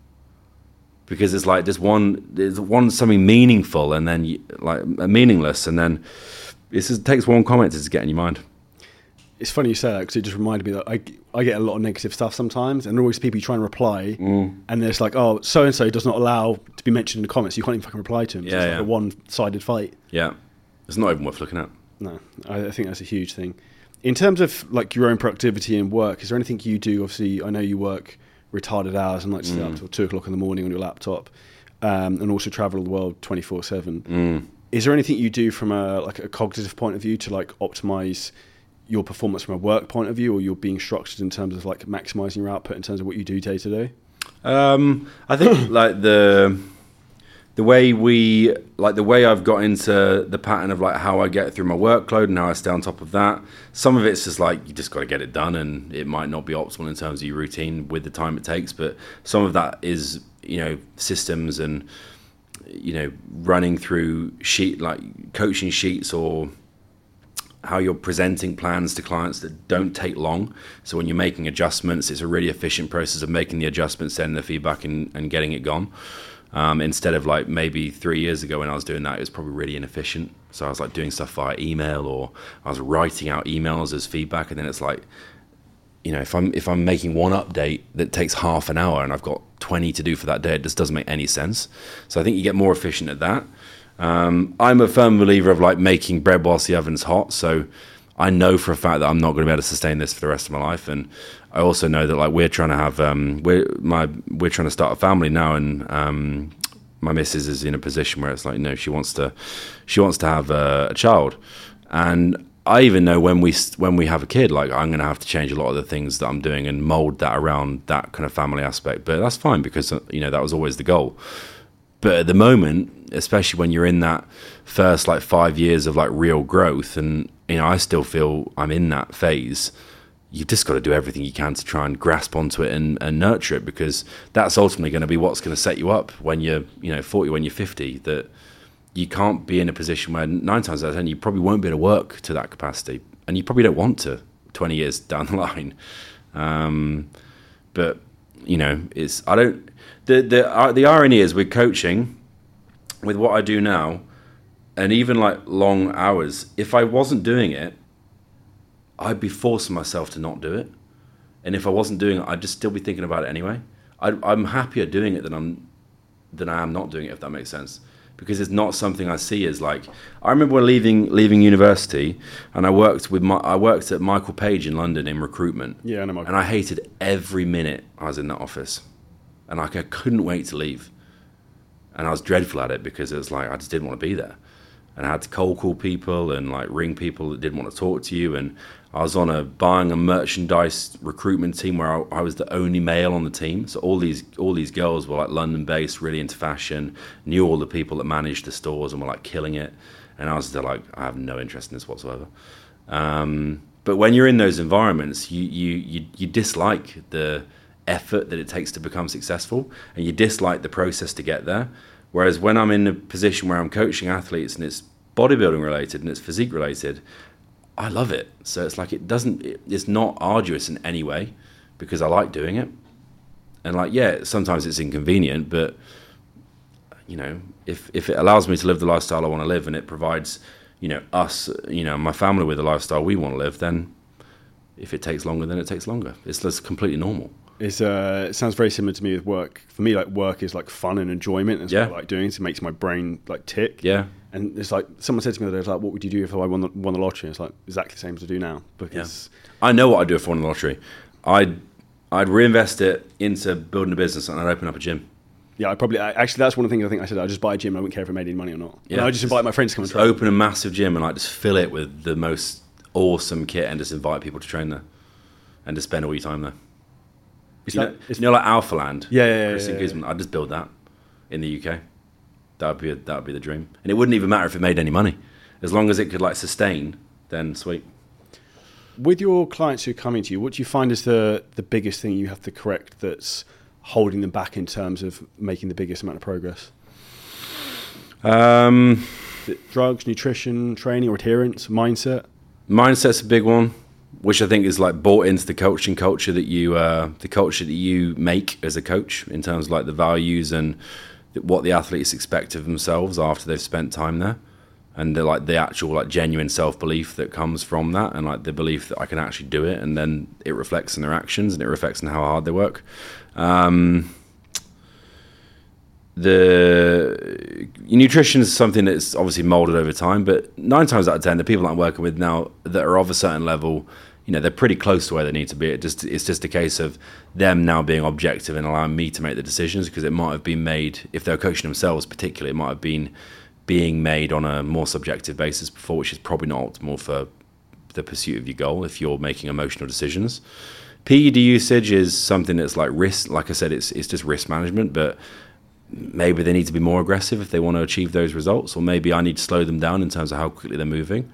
Because it's like there's one, there's one something meaningful and then you, like meaningless, and then it just takes one comment to get in your mind it's funny you say that because it just reminded me that I, I get a lot of negative stuff sometimes, and always people you try and reply, mm. and it's like, oh, so and so does not allow to be mentioned in the comments. You can't even fucking reply to them. Yeah, it's yeah. like a one-sided fight. Yeah, it's not even worth looking at. No, I, I, think that's a huge thing. In terms of like your own productivity and work, is there anything you do? Obviously, I know you work retarded hours and like to stay mm. up till two o'clock in the morning on your laptop, um, and also travel the world twenty four seven. Mm. is there anything you do from a like a cognitive point of view to like optimize your performance from a work point of view, or you're being structured in terms of like maximizing your output in terms of what you do day to day? Um, I think like the the way we like the way I've got into the pattern of like how I get through my workload and how I stay on top of that. Some of it's just like you just got to get it done, and it might not be optimal in terms of your routine with the time it takes. But some of that is you know systems and you know running through sheet like coaching sheets or how you're presenting plans to clients that don't take long. So when you're making adjustments, it's a really efficient process of making the adjustments, sending the feedback, and, and getting it gone. Um, instead of like maybe three years ago when I was doing that, it was probably really inefficient. So I was like doing stuff via email or I was writing out emails as feedback, and then it's like, you know, if I'm if I'm making one update that takes half an hour and I've got 20 to do for that day, it just doesn't make any sense. So I think you get more efficient at that. Um, I'm a firm believer of like making bread whilst the oven's hot. So I know for a fact that I'm not going to be able to sustain this for the rest of my life, and I also know that like we're trying to have um, we're my we're trying to start a family now, and um, my missus is in a position where it's like no, she wants to she wants to have a, a child, and I even know when we when we have a kid, like I'm going to have to change a lot of the things that I'm doing and mold that around that kind of family aspect. But that's fine because uh, you know that was always the goal. But at the moment, especially when you're in that first like five years of like real growth, and you know I still feel I'm in that phase. You've just got to do everything you can to try and grasp onto it and, and nurture it because that's ultimately going to be what's going to set you up when you're you know 40 when you're 50 that you can't be in a position where nine times out of ten you probably won't be able to work to that capacity, and you probably don't want to twenty years down the line. Um, but you know, it's I don't. The the uh, the irony is with coaching, with what I do now, and even like long hours. If I wasn't doing it, I'd be forcing myself to not do it, and if I wasn't doing it, I'd just still be thinking about it anyway. I, I'm happier doing it than I'm than I am not doing it. If that makes sense because it's not something I see as like. I remember leaving leaving university, and I worked with my I worked at Michael Page in London in recruitment. Yeah, I And I hated every minute I was in that office, and like I couldn't wait to leave. And I was dreadful at it because it was like I just didn't want to be there, and I had to cold call people and like ring people that didn't want to talk to you, and I was on a buying a merchandise recruitment team where I, I, was the only male on the team. So all these all these girls were like London based, really into fashion, knew all the people that managed the stores and were like killing it. And I was still like, I have no interest in this whatsoever. Um, but when you're in those environments, you, you you you dislike the effort that it takes to become successful, and you dislike the process to get there. Whereas when I'm in a position where I'm coaching athletes and it's bodybuilding related and it's physique related, I love it. So it's like it doesn't. It's not arduous in any way because I like doing it. And like, yeah, sometimes it's inconvenient, but you know, if if it allows me to live the lifestyle I want to live and it provides, you know, us, you know, my family with the lifestyle we want to live, then if it takes longer, then it takes longer. It's just completely normal. It's, uh, it sounds very similar to me with work. For me, like work is like fun and enjoyment. That's yeah. what I like doing. So it makes my brain like tick. Yeah. And it's like someone said to me the other day, like, "What would you do if I won the, won the lottery?" It's like exactly the same as I do now because yeah. I know what I'd do if I won the lottery. I'd I'd reinvest it into building a business and I'd open up a gym. Yeah, I probably I, actually that's one of the things I think I said. I'd just buy a gym. I wouldn't care if I made any money or not. Yeah, I just, invite my friends to come and train. Open a massive gym and like just fill it with the most awesome kit and just invite people to train there and to spend all your time there. You, that, know, you know, like Alpha Land. Yeah, yeah, yeah, yeah, Guzman. I'd just build that in the UK. That would be a, that would be the dream, and it wouldn't even matter if it made any money, as long as it could like sustain. Then sweet. With your clients who are coming to you, what do you find is the the biggest thing you have to correct that's holding them back in terms of making the biggest amount of progress? Um, drugs, nutrition, training, or adherence, mindset. Mindset's a big one, which I think is like bought into the coaching culture that you, uh, the culture that you make as a coach in terms of like the values and what the athletes expect of themselves after they've spent time there. And the, like the actual like genuine self-belief that comes from that and like the belief that I can actually do it. And then it reflects in their actions and it reflects in how hard they work. Um, the nutrition is something that's obviously molded over time but nine times out of ten the people I'm working with now that are of a certain level you know they're pretty close to where they need to be. It just it's just a case of them now being objective and allowing me to make the decisions because it might have been made if they're coaching themselves, particularly, it might have been being made on a more subjective basis before, which is probably not optimal for the pursuit of your goal if you're making emotional decisions. PED usage is something that's like risk. Like I said, it's it's just risk management, but maybe they need to be more aggressive if they want to achieve those results, or maybe I need to slow them down in terms of how quickly they're moving.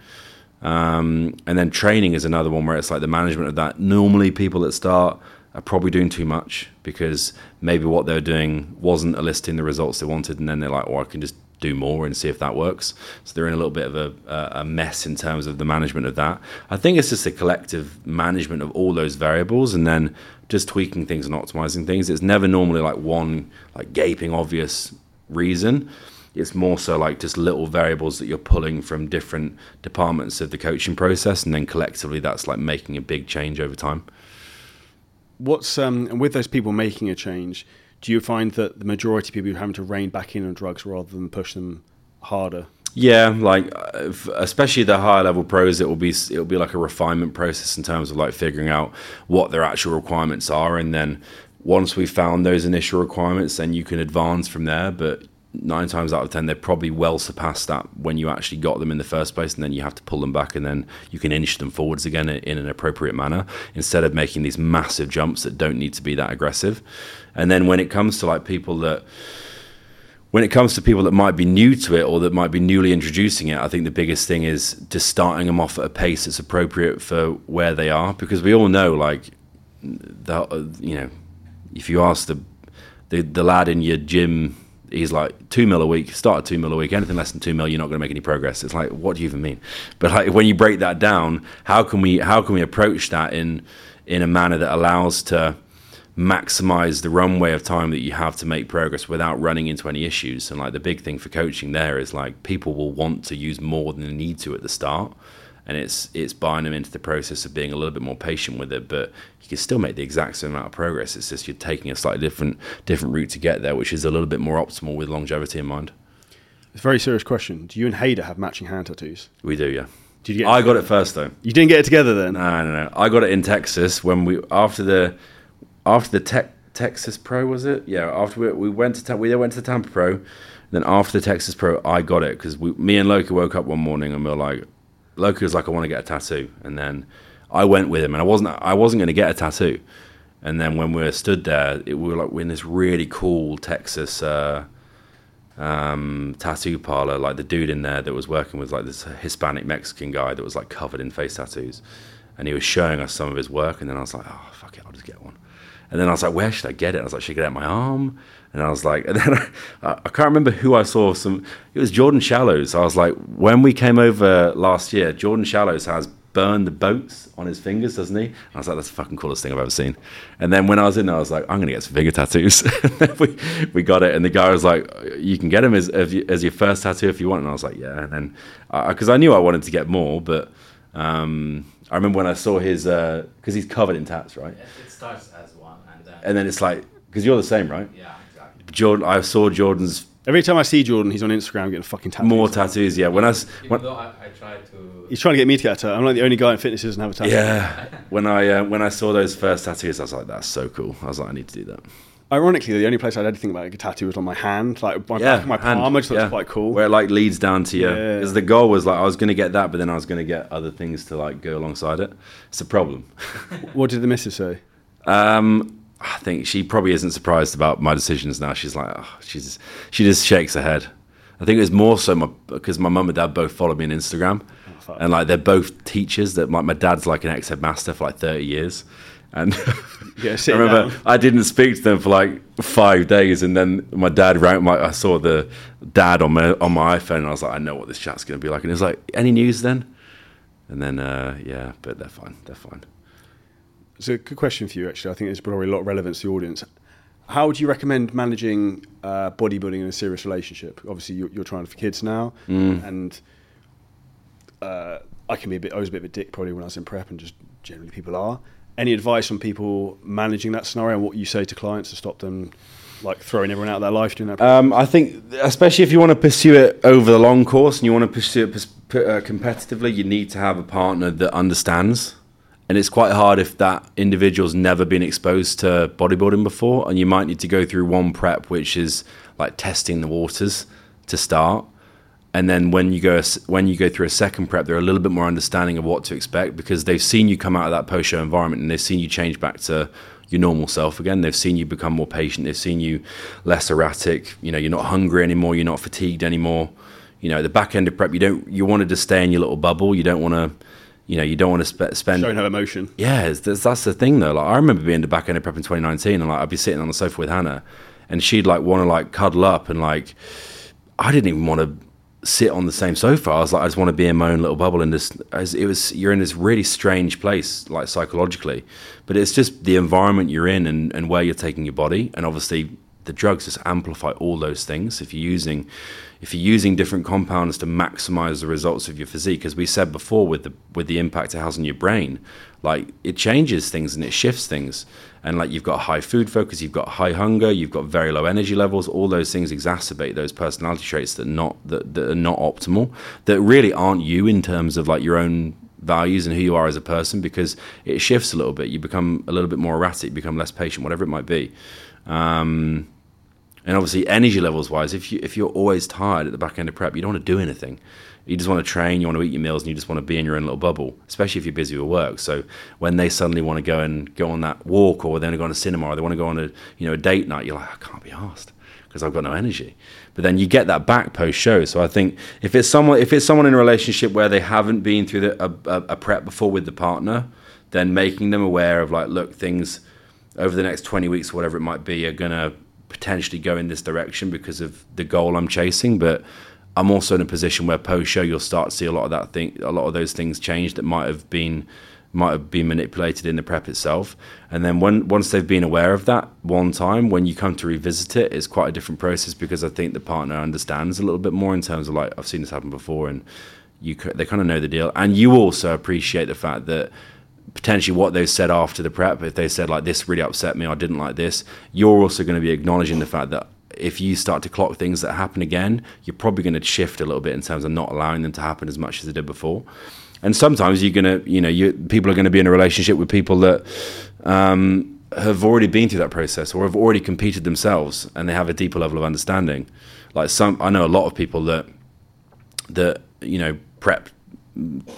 Um, and then training is another one where it's like the management of that. Normally, people that start are probably doing too much because maybe what they're doing wasn't eliciting the results they wanted, and then they're like, "Oh, I can just do more and see if that works." So they're in a little bit of a, a mess in terms of the management of that. I think it's just a collective management of all those variables, and then just tweaking things and optimizing things. It's never normally like one like gaping obvious reason. It's more so like just little variables that you're pulling from different departments of the coaching process, and then collectively that's like making a big change over time. What's um, with those people making a change, do you find that the majority of people are having to rein back in on drugs rather than push them harder? Yeah, like especially the higher level pros, it will be it will be like a refinement process in terms of like figuring out what their actual requirements are, and then once we've found those initial requirements, then you can advance from there. But nine times out of ten, they're probably well surpassed that when you actually got them in the first place, and then you have to pull them back, and then you can inch them forwards again in an appropriate manner instead of making these massive jumps that don't need to be that aggressive. And then when it comes to like people that when it comes to people that might be new to it or that might be newly introducing it, I think the biggest thing is just starting them off at a pace that's appropriate for where they are. Because we all know, like, the, you know, if you ask the, the the lad in your gym, he's like two mil a week. Start at two mil a week. Anything less than two mil, you're not going to make any progress. It's like, what do you even mean? But like, when you break that down, how can we how can we approach that in in a manner that allows to maximize the runway of time that you have to make progress without running into any issues. And like the big thing for coaching there is like people will want to use more than they need to at the start. And it's it's buying them into the process of being a little bit more patient with it, but you can still make the exact same amount of progress. It's just you're taking a slightly different different route to get there, which is a little bit more optimal with longevity in mind. It's a very serious question. Do you and Hayder have matching hand tattoos? We do, yeah. Did you I got it first though. You didn't get it together then? No, no, no. I got it in Texas when we after the after the te- Texas Pro was it? Yeah, after we, we went to we went to the Tampa Pro, then after the Texas Pro, I got it because me and Loki woke up one morning and we were like, Loki was like, I want to get a tattoo, and then I went with him, and I wasn't I wasn't going to get a tattoo, and then when we were stood there, it, we were like we're in this really cool Texas. Uh, um, tattoo parlor, like the dude in there that was working with like this Hispanic Mexican guy that was like covered in face tattoos, and he was showing us some of his work, and then I was like, oh fuck it, I'll just get one. And then I was like, where should I get it? I was like, should I get it at my arm? And I was like, and then I, I can't remember who I saw. Some it was Jordan Shallows. I was like, when we came over last year, Jordan Shallows has burned the boats on his fingers, doesn't he? And I was like, that's the fucking coolest thing I've ever seen. And then when I was in there, I was like, I'm gonna get some finger tattoos. we we got it, and the guy was like, you can get them as as your first tattoo if you want. And I was like, yeah. And then because uh, I knew I wanted to get more, but. Um, I remember when I saw his because uh, he's covered in tats, right? It starts and then it's like because you're the same, right? Yeah, exactly. Jordan, I saw Jordan's. Every time I see Jordan, he's on Instagram getting fucking tattoos. More tattoos, yeah. When I, when, though I, I try to. He's trying to get me to get a tattoo. I'm like the only guy in fitness who doesn't have a tattoo. Yeah. when I uh, when I saw those first tattoos, I was like, that's so cool. I was like, I need to do that. Ironically, the only place I had anything about a tattoo was on my hand, like my, yeah, my palm. I just thought yeah. quite cool. Where it like leads down to you. Because yeah. the goal was like I was going to get that, but then I was going to get other things to like go alongside it. It's a problem. what did the missus say? Um, I think she probably isn't surprised about my decisions now. She's like, oh, she's she just shakes her head. I think it was more so my because my mum and dad both follow me on Instagram, oh, and like they're both teachers. That like my dad's like an ex headmaster for like thirty years, and yeah, I remember down. I didn't speak to them for like five days, and then my dad rang. My, I saw the dad on my on my iPhone, and I was like, I know what this chat's going to be like. And he was like, any news then? And then uh, yeah, but they're fine. They're fine. It's a good question for you, actually. I think it's probably a lot of relevance to the audience. How would you recommend managing uh, bodybuilding in a serious relationship? Obviously, you're, you're trying for kids now, mm. and uh, I can be a bit. I was a bit of a dick probably when I was in prep, and just generally people are. Any advice on people managing that scenario and what you say to clients to stop them like throwing everyone out of their life doing that? Um, I think, especially if you want to pursue it over the long course and you want to pursue it uh, competitively, you need to have a partner that understands and it's quite hard if that individual's never been exposed to bodybuilding before and you might need to go through one prep which is like testing the waters to start and then when you go when you go through a second prep, they're a little bit more understanding of what to expect because they've seen you come out of that post show environment and they've seen you change back to your normal self again. They've seen you become more patient. They've seen you less erratic. You know, you're not hungry anymore. You're not fatigued anymore. You know, the back end of prep, you don't you wanted to stay in your little bubble. You don't want to. You know, you don't want to spe- spend. Showing no emotion. Yeah, that's, that's the thing though. Like I remember being the back end of prep in 2019, and like I'd be sitting on the sofa with Hannah, and she'd like want to like cuddle up, and like I didn't even want to sit on the same sofa. I was like, I just want to be in my own little bubble in this. It was you're in this really strange place, like psychologically, but it's just the environment you're in and, and where you're taking your body, and obviously the drugs just amplify all those things. If you're using if you're using different compounds to maximize the results of your physique, as we said before, with the with the impact it has on your brain, like it changes things and it shifts things. And like you've got high food focus, you've got high hunger, you've got very low energy levels. All those things exacerbate those personality traits that not that, that are not optimal, that really aren't you in terms of like your own values and who you are as a person because it shifts a little bit. You become a little bit more erratic, you become less patient, whatever it might be. Um, and obviously, energy levels wise, if you if you're always tired at the back end of prep, you don't want to do anything. You just want to train, you want to eat your meals, and you just want to be in your own little bubble. Especially if you're busy with work. So when they suddenly want to go and go on that walk, or they want to go on a cinema, or they want to go on a you know a date night, you're like, I can't be asked because I've got no energy. But then you get that back post show. So I think if it's someone if it's someone in a relationship where they haven't been through the, a, a, a prep before with the partner, then making them aware of like, look, things over the next 20 weeks, whatever it might be, are gonna potentially go in this direction because of the goal I'm chasing. But I'm also in a position where post show you'll start to see a lot of that thing, a lot of those things change that might have been might have been manipulated in the prep itself. And then when once they've been aware of that one time, when you come to revisit it, it's quite a different process because I think the partner understands a little bit more in terms of like I've seen this happen before, and you they kind of know the deal, and you also appreciate the fact that potentially what they've said after the prep, if they said like this really upset me, I didn't like this, you're also going to be acknowledging the fact that if you start to clock things that happen again, you're probably going to shift a little bit in terms of not allowing them to happen as much as they did before. And sometimes you're to, you know, you, people are going to be in a relationship with people that um, have already been through that process or have already competed themselves, and they have a deeper level of understanding. Like some, I know a lot of people that that you know prep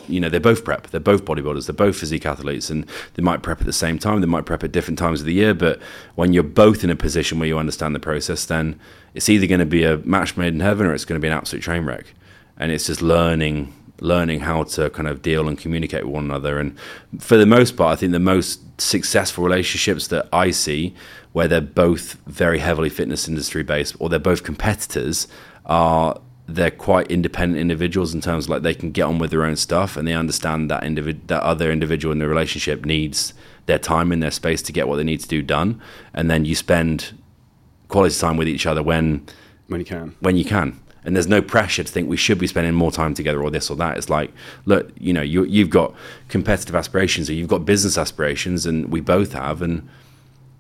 you know, they're both prep. They're both bodybuilders. They're both physique athletes, and they might prep at the same time. They might prep at different times of the year. But when you're both in a position where you understand the process, then it's either going to be a match made in heaven or it's going to be an absolute train wreck. And it's just learning, learning how to kind of deal and communicate with one another. And for the most part, I think the most successful relationships that I see, where they're both very heavily fitness industry based or they're both competitors, are they're quite independent individuals in terms of like they can get on with their own stuff and they understand that individ- that other individual in the relationship needs their time and their space to get what they need to do done and then you spend quality time with each other when when you can. When you can. And there's no pressure to think we should be spending more time together or this or that. It's like look you know you, you've got competitive aspirations or you've got business aspirations and we both have and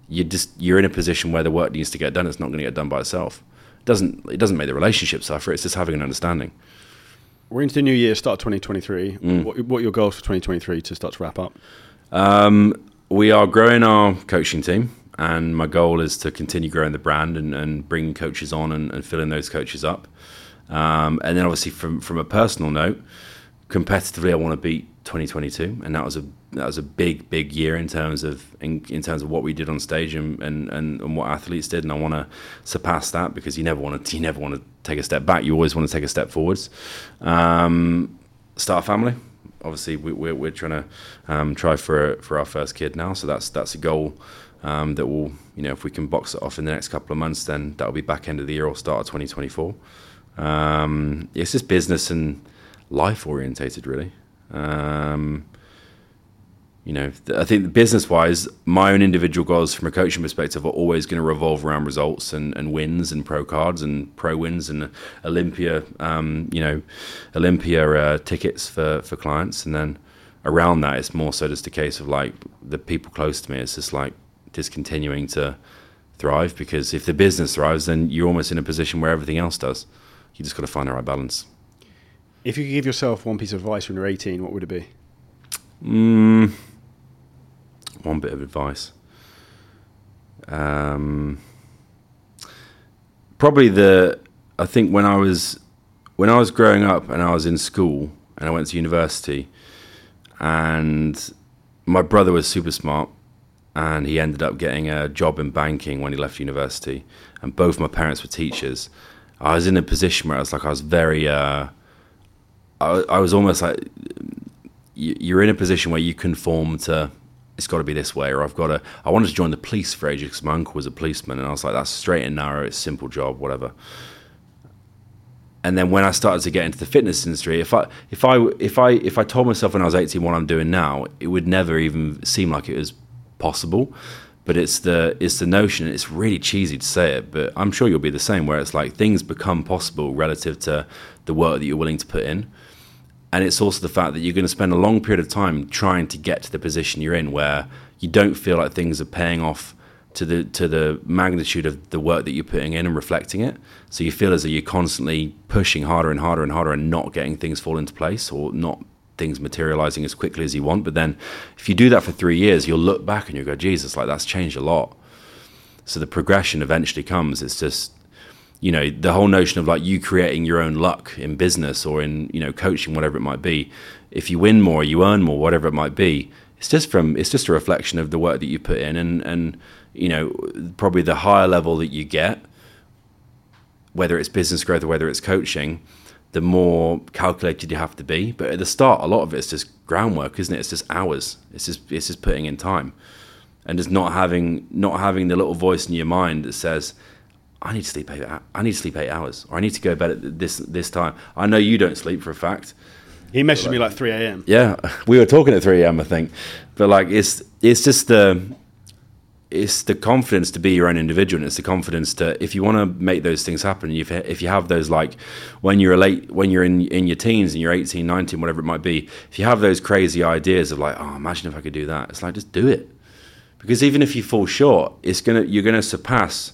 you just you're in a position where the work needs to get done. It's not going to get done by itself doesn't it doesn't make the relationship suffer. It's just having an understanding. We're into the new year, start 2023. Mm. What, what, are your goals for 2023 to start to wrap up? Um, we are growing our coaching team, and my goal is to continue growing the brand and, and bringing coaches on and, and filling those coaches up. Um, and then, obviously, from from a personal note, competitively, I want to beat 2022, and that was a that was a big big year in terms of in, in terms of what we did on stage and, and, and, and what athletes did, and I want to surpass that because you never want to you never want to take a step back. You always want to take a step forwards. Um, start family. Obviously, we, we're, we're trying to um, try for for our first kid now, so that's that's a goal. Um, that will, you know, if we can box it off in the next couple of months, then that'll be back end of the year or start of 2024. Um, it's just business and life orientated, really. Um, you know, I think business wise, my own individual goals from a coaching perspective are always going to revolve around results and, and wins and pro cards and pro wins and Olympia, um, you know, Olympia uh, tickets for, for clients. And then around that, it's more so just a case of like the people close to me. It's just like just continuing to thrive because if the business thrives, then you're almost in a position where everything else does. You just got to find the right balance. If you could give yourself one piece of advice when you're 18, what would it be? Mm, one bit of advice. Um, probably the I think when I was when I was growing up and I was in school and I went to university, and my brother was super smart, and he ended up getting a job in banking when he left university, and both my parents were teachers. I was in a position where I was like, I was very, uh, I, I was almost like, you're in a position where you conform to, it's got to be this way, or I've got to. I wanted to join the police for ages because my uncle was a policeman, and I was like, that's straight and narrow, it's a simple job, whatever and then when I started to get into the fitness industry, if I if I if I if I told myself when I was 18 what I'm doing now, it would never even seem like it was possible. But it's the it's the notion. It's really cheesy to say it, but I'm sure you'll be the same. Where it's like things become possible relative to the work that you're willing to put in, and it's also the fact that you're going to spend a long period of time trying to get to the position you're in, where you don't feel like things are paying off to the to the magnitude of the work that you're putting in and reflecting it. So you feel as though you're constantly pushing harder and harder and harder and not getting things fall into place or not things materializing as quickly as you want. But then if you do that for three years, you'll look back and you'll go, Jesus, like that's changed a lot. So the progression eventually comes. It's just you know the whole notion of like you creating your own luck in business or in you know coaching whatever it might be if you win more you earn more whatever it might be it's just from it's just a reflection of the work that you put in and and you know, probably the higher level that you get, whether it's business growth or whether it's coaching, the more calculated you have to be. But at the start, a lot of it's just groundwork, isn't it? It's just hours. It's just it's just putting in time, and just not having not having the little voice in your mind that says, "I need to sleep eight. I need to sleep eight hours, or I need to go to bed at this this time." I know you don't sleep for a fact. He messaged like, me like three a.m. Yeah, we were talking at three a.m. I think, but like it's it's just the it's the confidence to be your own individual and it's the confidence to if you want to make those things happen if, if you have those like when you're late when you're in in your teens and you're 18 19 whatever it might be if you have those crazy ideas of like oh imagine if i could do that it's like just do it because even if you fall short it's gonna you're gonna surpass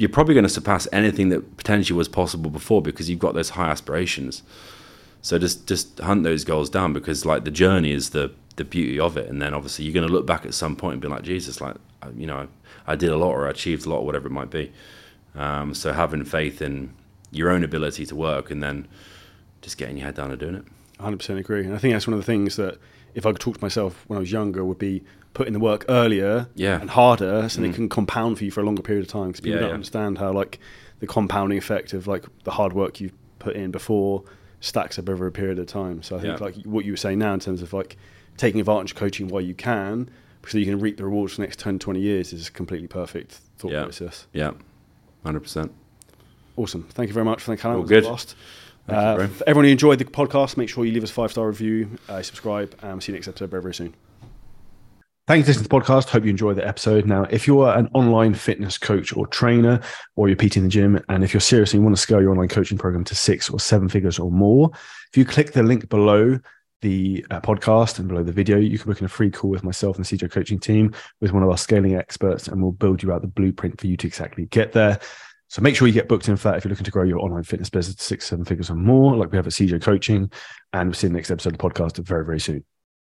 you're probably going to surpass anything that potentially was possible before because you've got those high aspirations so just just hunt those goals down because like the journey is the the beauty of it and then obviously you're going to look back at some point and be like jesus like you know, I did a lot or I achieved a lot, or whatever it might be. Um, so having faith in your own ability to work and then just getting your head down and doing it. 100% agree. And I think that's one of the things that if I could talk to myself when I was younger would be putting in the work earlier yeah. and harder so mm. it can compound for you for a longer period of time because people yeah, don't yeah. understand how like the compounding effect of like the hard work you've put in before stacks up over a period of time. So I think like what you were saying now in terms of like taking advantage of coaching while you can so you can reap the rewards for the next 10, 20 years is a completely perfect thought yeah. process. Yeah, 100%. Awesome. Thank you very much for the All good. Uh, everyone who enjoyed the podcast, make sure you leave us a five star review, uh, subscribe, and we'll see you next episode very, very soon. Thanks for listening to the podcast. Hope you enjoyed the episode. Now, if you're an online fitness coach or trainer, or you're PT in the gym, and if you're serious and you want to scale your online coaching program to six or seven figures or more, if you click the link below, the uh, podcast and below the video, you can book in a free call with myself and the CJ coaching team with one of our scaling experts, and we'll build you out the blueprint for you to exactly get there. So make sure you get booked in for that if you're looking to grow your online fitness business to six, seven figures or more, like we have at CJ Coaching. And we'll see you in the next episode of the podcast very, very soon.